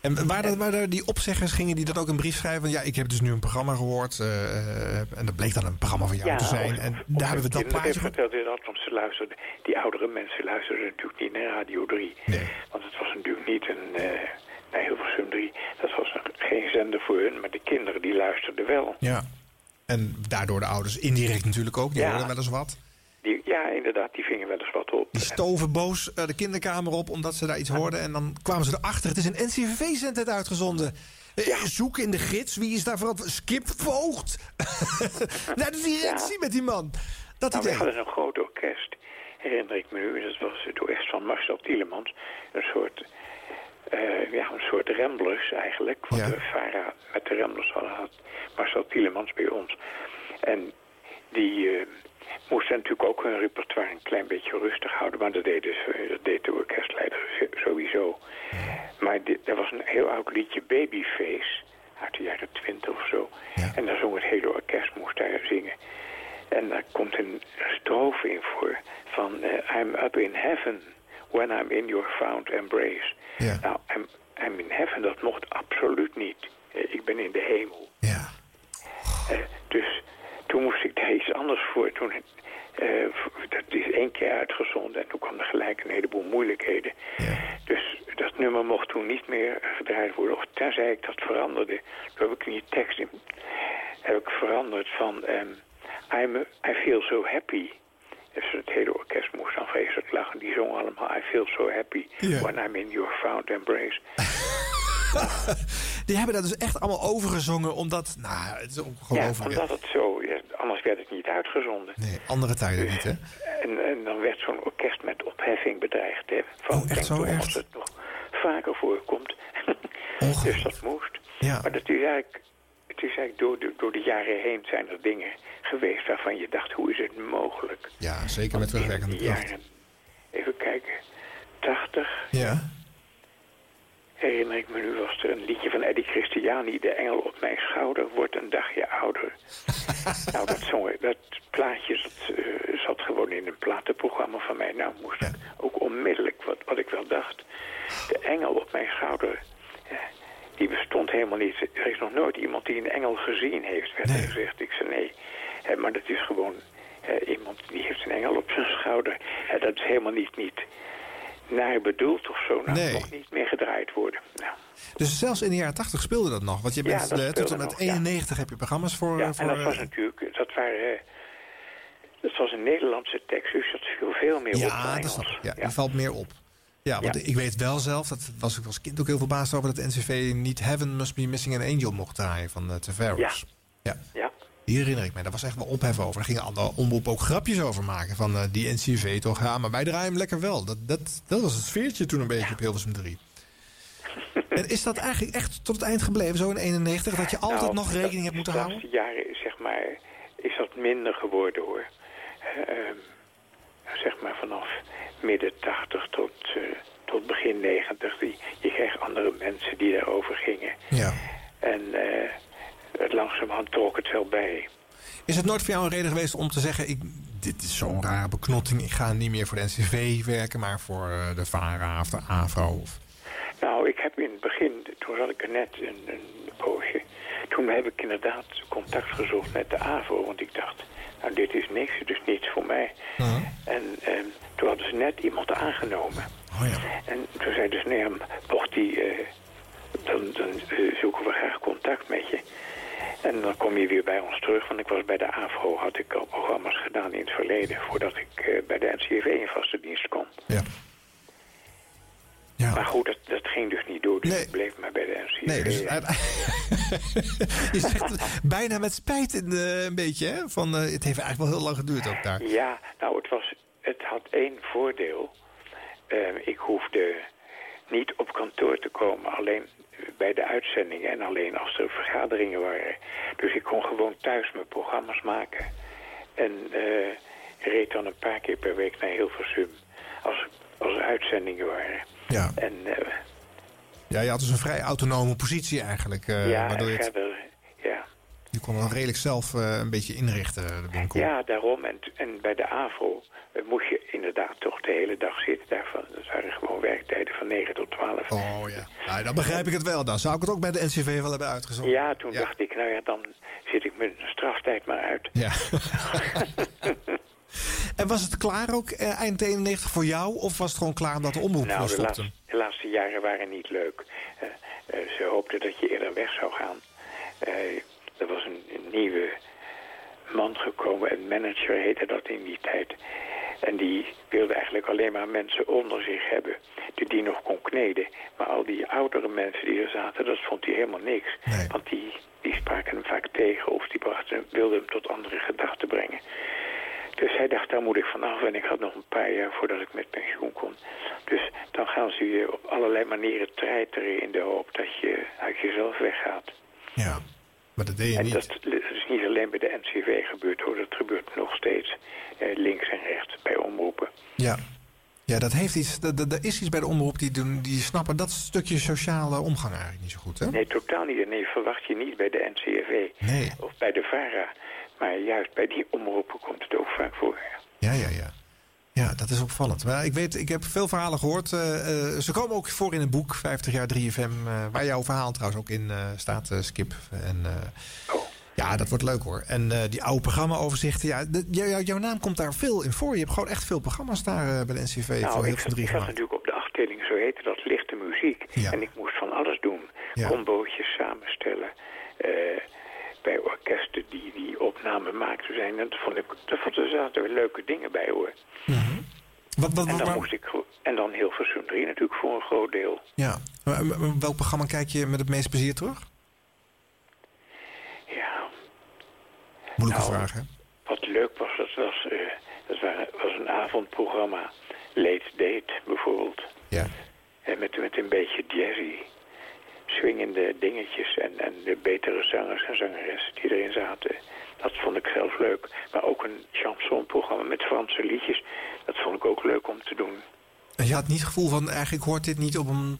En waren, waren er die opzeggers, gingen die dat ook een brief schrijven? Van, ja, ik heb dus nu een programma gehoord. eh, en dat bleek dan een programma van jou te zijn. of- en of daar hebben we dat plaatje van. vertelde dat, want ze luisterden, die oudere mensen luisterden natuurlijk niet naar Radio 3. Want het was natuurlijk niet een, eh naar Hilversum 3, dat was een- geen zender voor hun, maar de kinderen die luisterden wel. Ja. En daardoor de ouders indirect natuurlijk ook. Die Ja. hoorden wel eens wat. Die, Ja, inderdaad, die vingen wel eens wat op. Die stoven boos eh, de kinderkamer op omdat ze daar iets hoorden. En dan kwamen ze erachter. Het is een NCV-zendheid uitgezonden. Eh, Zoek in de gids. Wie is daar verantwoordelijk? Skip Voogd. Naar de directie met die man. Dat nou, we hadden een groot orkest, herinner ik me nu. Dat was het orkest van Marcel Tielemans. Een soort, eh, ja, een soort Ramblers eigenlijk. Wat de Vara met de Ramblers hadden gehad. Marcel Tielemans bij ons. En die moesten natuurlijk ook hun repertoire een klein beetje rustig houden. Maar dat deed, dus, dat deed de orkestleider sowieso. Maar dit, er was een heel oud liedje, Babyface, uit de jaren twintig of zo. En daar zong het hele orkest, moest daar zingen. En daar komt een strofe in voor van eh, I'm up in heaven when I'm in your found embrace. Nou, I'm, I'm in heaven, dat mocht absoluut niet. Eh, ik ben in de hemel. Eh, dus toen moest ik daar iets anders voor. Toen, eh, dat is één keer uitgezonden en toen kwam er gelijk een heleboel moeilijkheden. Dus dat nummer mocht toen niet meer gedraaid worden. Of tenzij ik dat veranderde. Toen heb ik in die tekst in, heb ik veranderd van ehm, I'm I feel so happy. Dus het hele orkest moest dan vreselijk lachen. Die zong allemaal I feel so happy Ja. when I'm in your found embrace. Die hebben dat dus echt allemaal overgezongen. Omdat, nou, het is Ja, ongelooflijk. omdat het zo... Anders werd het niet uitgezonden. Nee, andere tijden niet, hè? En, en dan werd zo'n orkest met opheffing bedreigd. Hè, van, Oh, echt zo erg? Als het nog vaker voorkomt. dus dat moest. Ja. Maar dat is eigenlijk, het is eigenlijk door, de, door de jaren heen zijn er dingen geweest waarvan je dacht, hoe is het mogelijk? Ja, zeker met terugwerkende kracht. jaren, even kijken, 80 Ja. Herinner ik me nu, was er een liedje van Eddie Christiani, De Engel op mijn schouder wordt een dagje ouder. nou, dat, zong, dat plaatje zat, eh, zat gewoon in een platenprogramma van mij. Nou, moest ik ook onmiddellijk, wat, wat ik wel dacht, De Engel op mijn schouder, die bestond helemaal niet. Er is nog nooit iemand die een engel gezien heeft, werd er gezegd. Ik zei nee, maar dat is gewoon iemand die heeft een engel op zijn schouder. Dat is helemaal niet, niet naar bedoeld of zo. Nou, Nee. nog niet meer gedraaid worden. Nou, Dus zelfs in de jaren 80 speelde dat nog. Want je Ja, bent dat eh, tot en met nog, ja. 91 heb je programma's voor... ja, voor en dat was eh, natuurlijk, dat waren, eh, dat was een Nederlandse tekst, dus dat viel veel meer op dan ja, dat ik. Ja, die valt meer op. Ja, want ik weet wel zelf, dat was ik als kind ook heel verbaasd over... dat NCV niet Heaven Must Be Missing an Angel mocht draaien van uh, Tavares. Ja. ja. Die herinner ik me. Daar was echt wel ophef over. Daar gingen andere omroep ook grapjes over maken. Van eh, die NCV toch, ja, maar wij draaien hem lekker wel. Dat, dat, dat was het sfeertje toen een beetje op Hilversum 3. en is dat eigenlijk echt tot het eind gebleven, zo in 91... dat je altijd Nou, nog rekening hebt moeten de houden? laatste jaren, zeg maar, is dat minder geworden hoor. Eh, ehm, zeg maar vanaf midden 80 tot, eh, tot begin 90. Die, je kreeg andere mensen die daarover gingen. Ja. En eh, het langzamerhand trok het wel bij. Is het nooit voor jou een reden geweest om te zeggen... Ik, dit is zo'n rare beknotting, ik ga niet meer voor de NCV werken... maar voor eh, de VARA of de AVRO? Of... Nou, ik heb in het begin, toen zat ik er net een, een poosje. Toen heb ik inderdaad contact gezocht met de AVO. Want ik dacht, nou dit is niks, het is niets voor mij. En ehm, toen hadden ze net iemand aangenomen. En toen zeiden ze, nee, mocht die, eh, dan, dan eh, zoeken we graag contact met je. En dan kom je weer bij ons terug, want ik was bij de AVRO, had ik al programma's gedaan in het verleden, voordat ik eh, bij de NCV in vaste dienst kwam. Ja. Maar goed, dat, dat ging dus niet door, dus ik bleef maar bij de NCV. Nee, dus Ja. je zegt bijna met spijt in, een beetje, hè? Van, eh, het heeft eigenlijk wel heel lang geduurd ook daar. Ja, nou, het, was, het had één voordeel. Eh, ik hoefde niet op kantoor te komen, alleen bij de uitzendingen en alleen als er vergaderingen waren. Dus ik kon gewoon thuis mijn programma's maken. En eh, reed dan een paar keer per week naar Hilversum als, als er uitzendingen waren. Ja. En eh, Ja, je had dus een vrij autonome positie eigenlijk. eh, ja, waardoor je, het- verder, ja. Je kon dan redelijk zelf eh, een beetje inrichten, de winkel. Ja, daarom. En, en bij de AVRO eh, moest je inderdaad toch de hele dag zitten. Daarvan, dat waren gewoon werktijden van 9 tot 12. Oh ja. Nou, dan begrijp ik het wel. Dan zou ik het ook bij de NCV wel hebben uitgezonden. Ja, toen dacht ik, nou ja, dan zit ik mijn straftijd maar uit. Ja. en was het klaar ook eh, eind 91 voor jou? Of was het gewoon klaar omdat de omroep Nou, de laatste, de laatste jaren waren niet leuk. Eh, eh, ze hoopten dat je eerder weg zou gaan. Eh, er was een, een nieuwe man gekomen, een manager heette dat in die tijd. En die wilde eigenlijk alleen maar mensen onder zich hebben die die nog kon kneden. Maar al die oudere mensen die er zaten, dat vond hij helemaal niks. Want die, die spraken hem vaak tegen of die brachten, wilden hem tot andere gedachten brengen. Dus hij dacht, daar moet ik vanaf. En ik had nog een paar jaar voordat ik met pensioen kon. Dus dan gaan ze je op allerlei manieren treiteren in de hoop dat je uit jezelf weggaat. Ja, maar dat deed je en niet. dat, is niet alleen bij de NCV gebeurd hoor. Dat gebeurt nog steeds eh, links en rechts bij omroepen. Ja. Ja, dat heeft iets. Er is iets bij de omroep die, doen, die snappen dat stukje sociale omgang eigenlijk niet zo goed, hè? Nee, totaal niet. En nee, verwacht je niet bij de NCRV Nee. of bij de VARA. Maar juist bij die omroepen komt het ook vaak voor. Ja, ja, ja. Ja, dat is opvallend. Maar ik weet, ik heb veel verhalen gehoord. eh, eh, ze komen ook voor in het boek 50 jaar 3FM, eh, waar jouw verhaal trouwens ook in staat, Skip. En, eh, Ja, dat wordt leuk hoor. En die oude programma-overzichten, ja, de- jou- jou- jouw naam komt daar veel in voor. Je hebt gewoon echt veel programma's daar bij de NCV voor Nou, heel ik veel drie ik zat natuurlijk op de afdeling, zo heette dat, lichte muziek. En ik moest van alles doen. Ja. Combootjes samenstellen. Bij orkesten die die opname maakten zijn. En dat vond ik, vond- er zaten weer leuke dingen bij hoor. Wat, wat, en, dan moest ik, en dan Hilversum 3 natuurlijk voor een groot deel. Ja. Welk programma kijk je met het meest plezier terug? Ja. Moeilijke Nou, vraag, hè? Wat leuk was, dat was, eh, dat waren- was een avondprogramma. Late Date bijvoorbeeld. Ja. En met, met een beetje jazzy, swingende dingetjes en, en de betere zangers en zangeressen die erin zaten. Dat vond ik zelf leuk. Maar ook een chansonprogramma met Franse liedjes. Dat vond ik ook leuk om te doen. En je had niet het gevoel van, eigenlijk hoort dit niet op een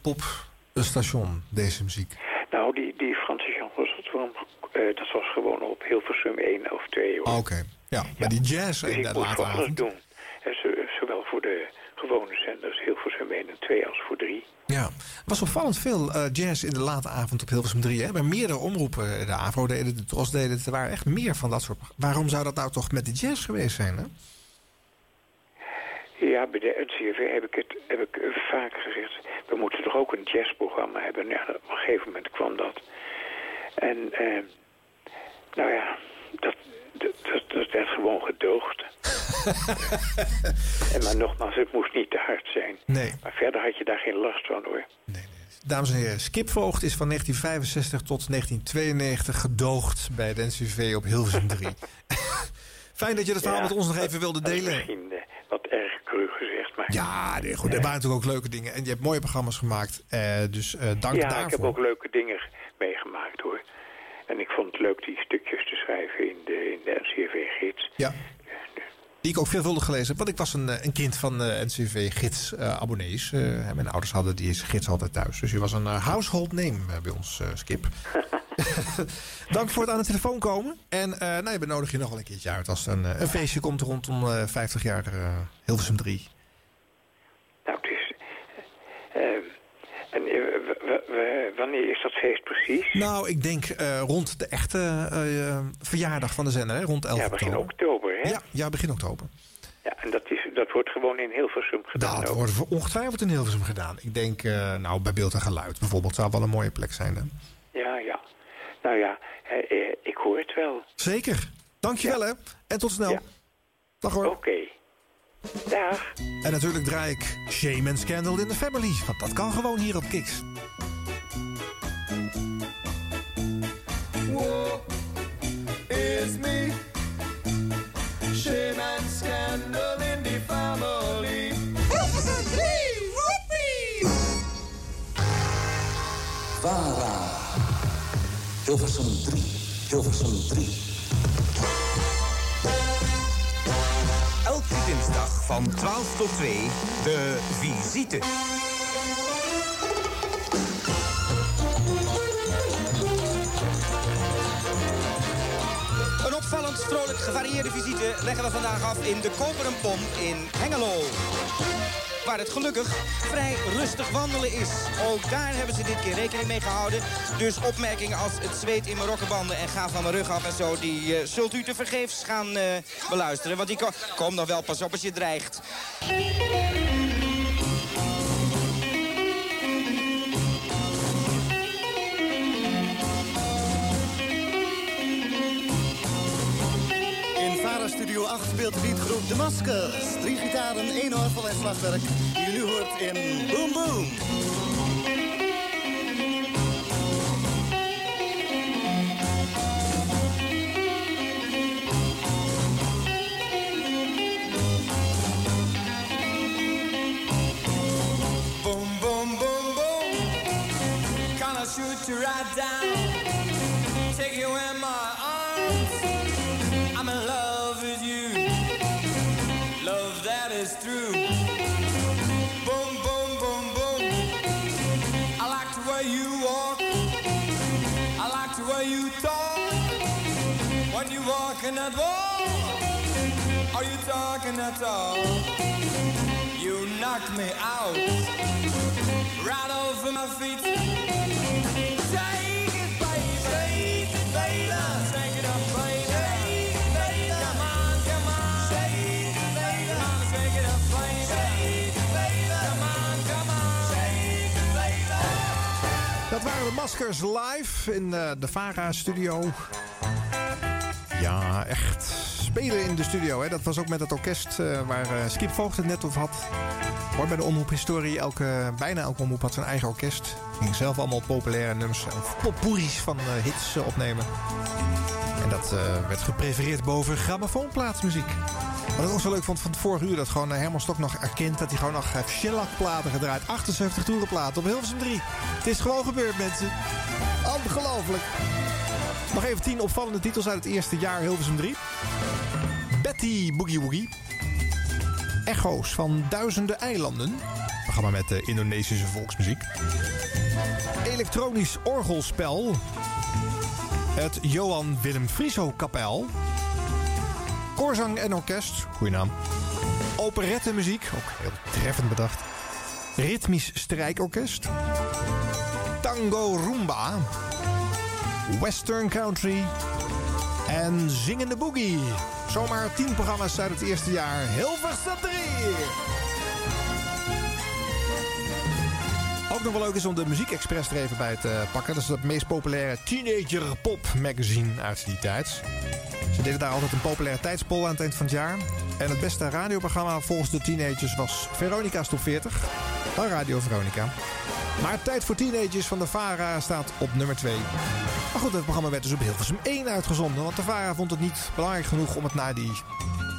popstation, deze muziek. Nou, die, die Franse chansons, dat, was, eh, dat was gewoon op Hilversum 1 of 2. Hoor. Ah, Oké. Ja, maar die jazz Dus in ik de moest late van alles doen. En zo- zowel voor de gewone zenders Hilversum 1 en 2 als voor 3. Ja, er was opvallend veel eh, jazz in de late avond op Hilversum 3. Hè? Bij meerdere omroepen, de AVRO deden, de TROS deden het. Er waren echt meer van dat soort... Waarom zou dat nou toch met de jazz geweest zijn, hè? Ja, bij de NCRV heb ik het heb ik eh, vaak gezegd. We moeten toch ook een jazzprogramma hebben. Ja, op een gegeven moment kwam dat. En eh, nou ja, dat, dat, werd gewoon gedoogd. en maar nogmaals, het moest niet te hard zijn. Nee. Maar verder had je daar geen last van hoor. Dames en heren, Skip Voogd is van 1965 tot 1992 gedoogd bij de NCV op Hilversum 3. Fijn dat je dat verhaal Ja, met ons nog even wilde delen. Misschien eh, wat erg cru gezegd, maar... Ja, nee, goed. Er waren natuurlijk ook leuke dingen. En je hebt mooie programma's gemaakt. eh, dus eh, dank ja, daarvoor. ik heb ook leuke dingen meegemaakt hoor. En ik vond het leuk die stukjes te schrijven in de, in de NCRV-gids. Ja. Die ik ook veelvuldig gelezen heb. Want ik was een, eh, een kind van eh, NCV-gids-abonnees. mijn ouders hadden die gids altijd thuis. Dus je was een eh, household name eh, bij ons, eh, Skip. Dank voor het aan de telefoon komen. En eh nou, we nodigen je nog wel een keertje uit als een, eh, een feestje komt rondom eh 50 jaar eh, Hilversum 3. Nou, het is... en eh, wanneer is dat feest precies? Nou, ik denk eh, rond de echte eh, verjaardag van de zender, hè, rond 11 ja, begin oktober. oktober, hè? Ja, ja, begin oktober. Ja, en dat, is, dat wordt gewoon in Hilversum gedaan Dat ook. wordt ongetwijfeld in Hilversum gedaan. Ik denk, nou, bij beeld en geluid bijvoorbeeld zou wel een mooie plek zijn. Hè? Ja, ja. Nou ja, ik hoor het wel. Zeker. Dankjewel hè. En tot snel. Dag hoor. Oké. Dag. En natuurlijk draai ik Shame and Scandal in the Family. Want dat kan gewoon hier op Kiks. Whoa, it's me. Shame and scandal in the family. VARA. Hilversum 3. Hilversum 3. Elke dinsdag van 12 tot 2 de visite. Een opvallend vrolijk gevarieerde visite leggen we vandaag af in de Koperen Pomp in Hengelo. Waar het gelukkig vrij rustig wandelen is. Ook daar hebben ze dit keer rekening mee gehouden. Dus opmerkingen als het zweet in mijn rokkenbanden en ga van mijn rug af en zo... die eh, zult u te vergeefs gaan eh, beluisteren. Want die ko kom nog wel, pas op als je dreigt. Studio 08 speelt de beatgroep De Maskers. Drie gitaren, één orgel en slagwerk. Die u nu hoort in Boom. Boom, all? You knock me out, right over my feet. Dat waren de Maskers live in eh, de Vara-studio. Ja, echt spelen in de studio. Hè. Dat was ook met het orkest eh, waar eh, Skip Voogd het net over had. Hoor bij de Omroep Historie, elke, bijna elke omroep had zijn eigen orkest. Ging zelf allemaal populaire nummers of poppoeries van eh, hits opnemen. En dat werd geprefereerd boven grammofoonplaatsmuziek. Wat ik ook zo leuk vond van het vorige uur... dat gewoon Herman Stok nog erkent dat hij gewoon nog heeft shellac-platen gedraaid. 78 toerenplaten op Hilversum 3. Het is gewoon gebeurd, mensen. Ongelooflijk. Nog even 10 opvallende titels uit het eerste jaar Hilversum 3. Betty Boogie Woogie. Echo's van Duizenden Eilanden. Programma met de Indonesische volksmuziek. Elektronisch orgelspel. Het Johan Willem Frieso Kapel. Koorzang en orkest. Goeie naam. Operettemuziek. Ook heel treffend bedacht. Ritmisch strijkorkest. Tango Roomba. Western Country. En Zingende Boogie. Zomaar 10 programma's uit het eerste jaar. Hilversum 3. Ook nog wel leuk is om de Muziek Express er even bij te pakken. Dat is het meest populaire teenager pop magazine uit die tijd. Ze deden daar altijd een populariteitspol aan het eind van het jaar. En het beste radioprogramma volgens de teenagers was Veronica's Top 40 van Radio Veronica. Maar Tijd voor Teenagers van de VARA staat op nummer 2. Maar goed, het programma werd dus op Hilversum 1 uitgezonden. Want de VARA vond het niet belangrijk genoeg om het naar die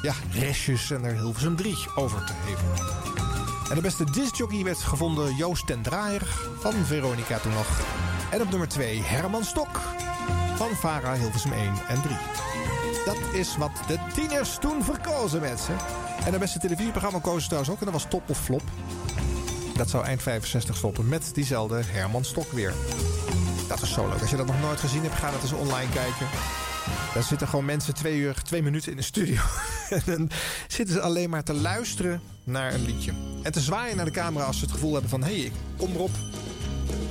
ja, restjes en naar Hilversum 3 over te geven. En de beste discjockey werd gevonden Joost ten Draaier van Veronica toen nog. En op nummer 2 Herman Stok van VARA Hilversum 1 en 3. Dat is wat de tieners toen verkozen mensen. En de beste televisieprogramma kozen trouwens ook. En dat was Top of Flop. Dat zou eind 65 stoppen met diezelfde Herman Stok weer. Dat is zo leuk. Als je dat nog nooit gezien hebt, ga dat eens online kijken. Dan zitten gewoon mensen twee uur, twee minuten in de studio. en dan zitten ze alleen maar te luisteren naar een liedje. En te zwaaien naar de camera als ze het gevoel hebben van... hé, hey, ik kom erop.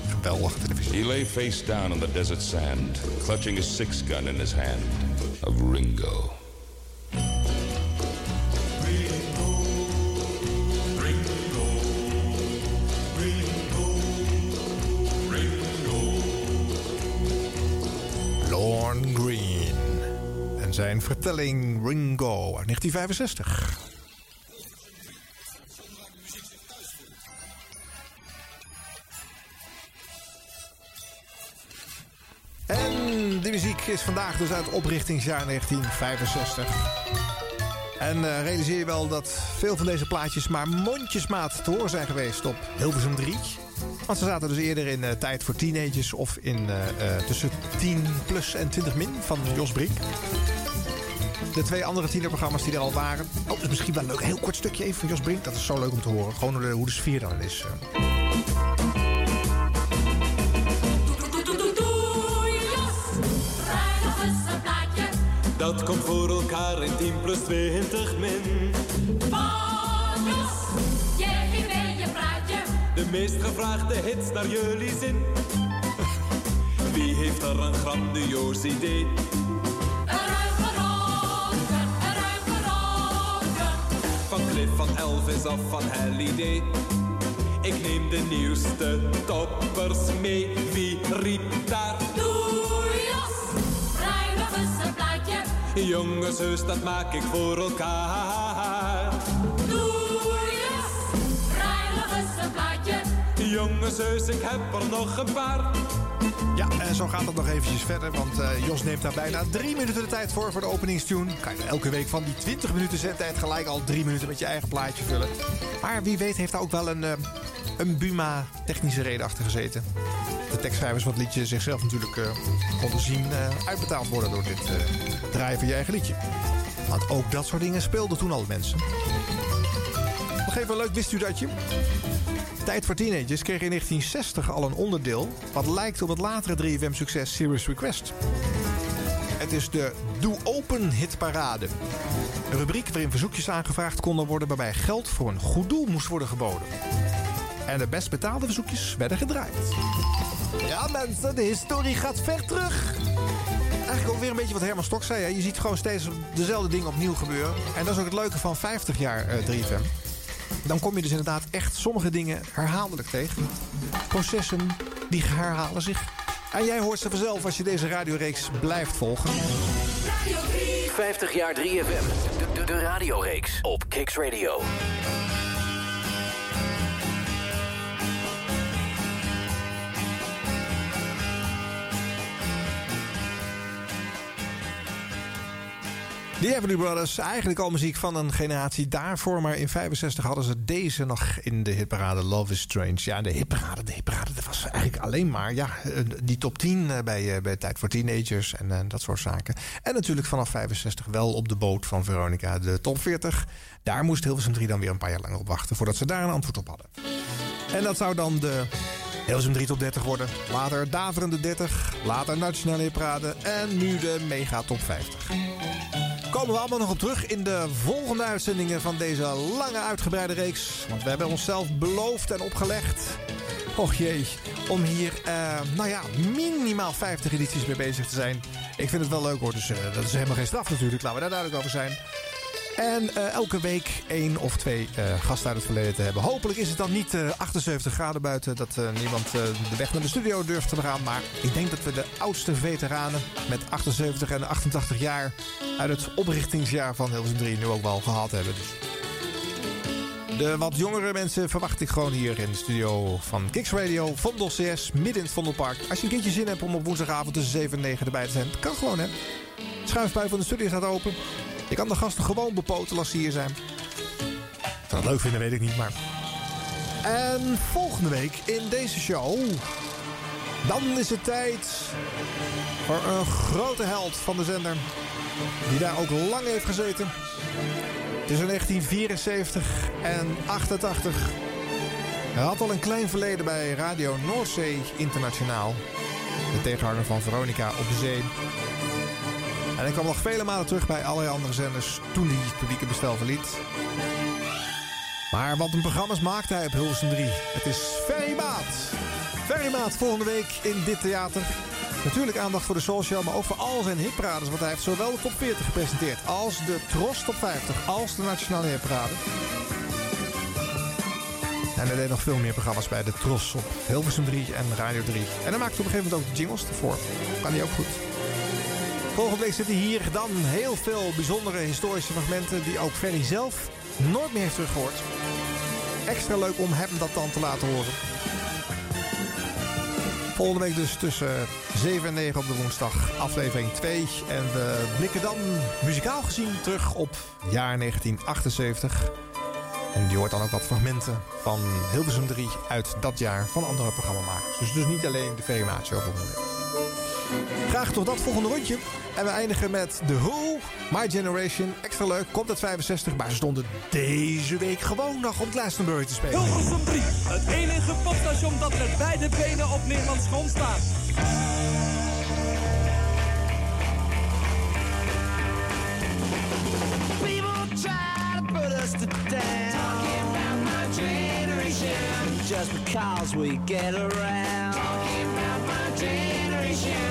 Geweldig televisie. He lay face down on the desert sand, clutching a six gun in his hand. Of Ringo. Lorne Green. En zijn vertelling Ringo uit 1965. Is vandaag dus uit oprichtingsjaar 1965. En eh, realiseer je wel dat veel van deze plaatjes maar mondjesmaat te horen zijn geweest op Hilversum 3. Want ze zaten dus eerder in eh, Tijd voor Teenagers of in eh, tussen 10 plus en 20 min van Jos Brink. De twee andere tienerprogramma's die er al waren. Oh, dat is misschien wel leuk. Een heel kort stukje even van Jos Brink. Dat is zo leuk om te horen. Gewoon hoe de sfeer dan is. Dat komt voor elkaar in 10 plus 20 min. Jos, jij mij je praatje. De meest gevraagde hits naar jullie zin. Wie heeft er een grandioos idee? Van Cliff, van Elvis of van Halliday. Ik neem de nieuwste toppers mee. Wie riep daar? Doe Plaatje. Jonge dat maak ik voor elkaar. Doejes, vrijdag is een plaatje. Jonge zus, ik heb er nog een paar. Ja, en zo gaat het nog eventjes verder. Want eh, Jos neemt daar bijna drie minuten de tijd voor voor de openingstune. Kan je elke week van die 20 minuten zendtijd gelijk al drie minuten met je eigen plaatje vullen. Maar wie weet heeft daar ook wel een, eh, een Buma technische reden achter gezeten. De tekstschrijvers van het liedje zichzelf natuurlijk konden zien eh, uitbetaald worden door dit eh, draaien van je eigen liedje. Want ook dat soort dingen speelden toen al mensen. Nog even een leuk wist u datje? Tijd voor Teenagers kreeg in 1960 al een onderdeel... wat lijkt op het latere 3FM-succes Serious Request. Het is de Doe Open Hitparade. Een rubriek waarin verzoekjes aangevraagd konden worden... waarbij geld voor een goed doel moest worden geboden. En de best betaalde verzoekjes werden gedraaid. Ja mensen, de historie gaat ver terug. Eigenlijk ook weer een beetje wat Herman Stok zei. Hè? Je ziet gewoon steeds dezelfde dingen opnieuw gebeuren. En dat is ook het leuke van 50 jaar eh, 3FM. Dan kom je dus inderdaad echt sommige dingen herhaaldelijk tegen. Processen die herhalen zich. En jij hoort ze vanzelf als je deze radioreeks blijft volgen. 50 jaar 3FM. De, de, de radioreeks op Kicks Radio. The Everly Brothers, eigenlijk al muziek van een generatie daarvoor. Maar in 65 hadden ze deze nog in de hitparade Love is Strange. Ja, de hitparade, de hitparade, dat was eigenlijk alleen maar ja, eh, die top 10 eh, bij, eh, bij Tijd voor Teenagers en dat soort zaken. En natuurlijk vanaf 65 wel op de boot van Veronica, de top 40. Daar moest Hilversum 3 dan weer een paar jaar langer op wachten voordat ze daar een antwoord op hadden. En dat zou dan de Hilversum 3 top 30 worden. Later Daverende 30, later Nationale Hitparade en nu de Mega Top 50 komen we allemaal nog op terug in de volgende uitzendingen van deze lange uitgebreide reeks. Want we hebben onszelf beloofd en opgelegd. Och jee, om hier, eh, nou ja, minimaal 50 edities mee bezig te zijn. Ik vind het wel leuk hoor, dus eh, dat is helemaal geen straf natuurlijk. Laten we daar duidelijk over zijn. En eh, elke week één of twee eh, gasten uit het verleden te hebben. Hopelijk is het dan niet eh, 78 graden buiten... dat eh, niemand eh, de weg naar de studio durft te gaan. Maar ik denk dat we de oudste veteranen met 78 en 88 jaar... uit het oprichtingsjaar van Hilversum 3 nu ook wel gehad hebben. Dus de wat jongere mensen verwacht ik gewoon hier in de studio van Kicks Radio, Vondel CS, midden in het Vondelpark. Als je een keertje zin hebt om op woensdagavond tussen 7 en 9 erbij te zijn, kan gewoon hè. De schuifpui van de studio staat open. Je kan de gasten gewoon bepotelen als ze hier zijn. Dat leuk vinden, weet ik niet, maar... En volgende week in deze show... Dan is het tijd voor een grote held van de zender. Die daar ook lang heeft gezeten. Tussen 1974 en 88. Hij had al een klein verleden bij Radio Noordzee Internationaal. De tegenhanger van Veronica op de zee. En hij kwam nog vele malen terug bij allerlei andere zenders toen hij het publieke bestel verliet. Maar wat een programma's maakte hij op Hilversum 3. Het is Ferry Maat. Maat volgende week in dit theater. Natuurlijk aandacht voor de Show, maar ook voor al zijn hitparades. Want hij heeft zowel de top 40 gepresenteerd als de Tros top 50, als de Nationale Hitparade. En hij deed nog veel meer programma's bij de Tros op Hilversum 3 en Radio 3. En hij maakte op een gegeven moment ook de jingles ervoor. Kan hij ook goed. Volgende week zitten hier dan heel veel bijzondere historische fragmenten... die ook Ferry zelf nooit meer heeft teruggehoord. Extra leuk om hem dat dan te laten horen. Volgende week dus tussen 7 en 9 op de woensdag aflevering 2. En we blikken dan muzikaal gezien terug op jaar 1978. En die hoort dan ook wat fragmenten van Hilversum 3 uit dat jaar van andere programmamakers. Dus, dus niet alleen de VMA show volgende week. Graag toch dat volgende rondje. En we eindigen met The Who, My Generation. Extra leuk, komt uit 65, maar ze stonden deze week gewoon nog op Glastonbury te spelen. Hilversum 3, het enige popstation dat met beide benen op Nederlands grond staat. People try to put us to down. Talking about my generation. Just because we get around. Talking about my generation.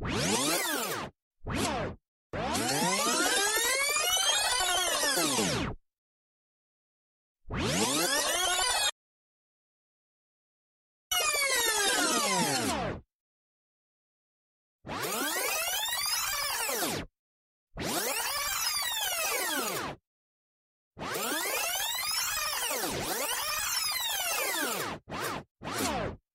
イエーイ!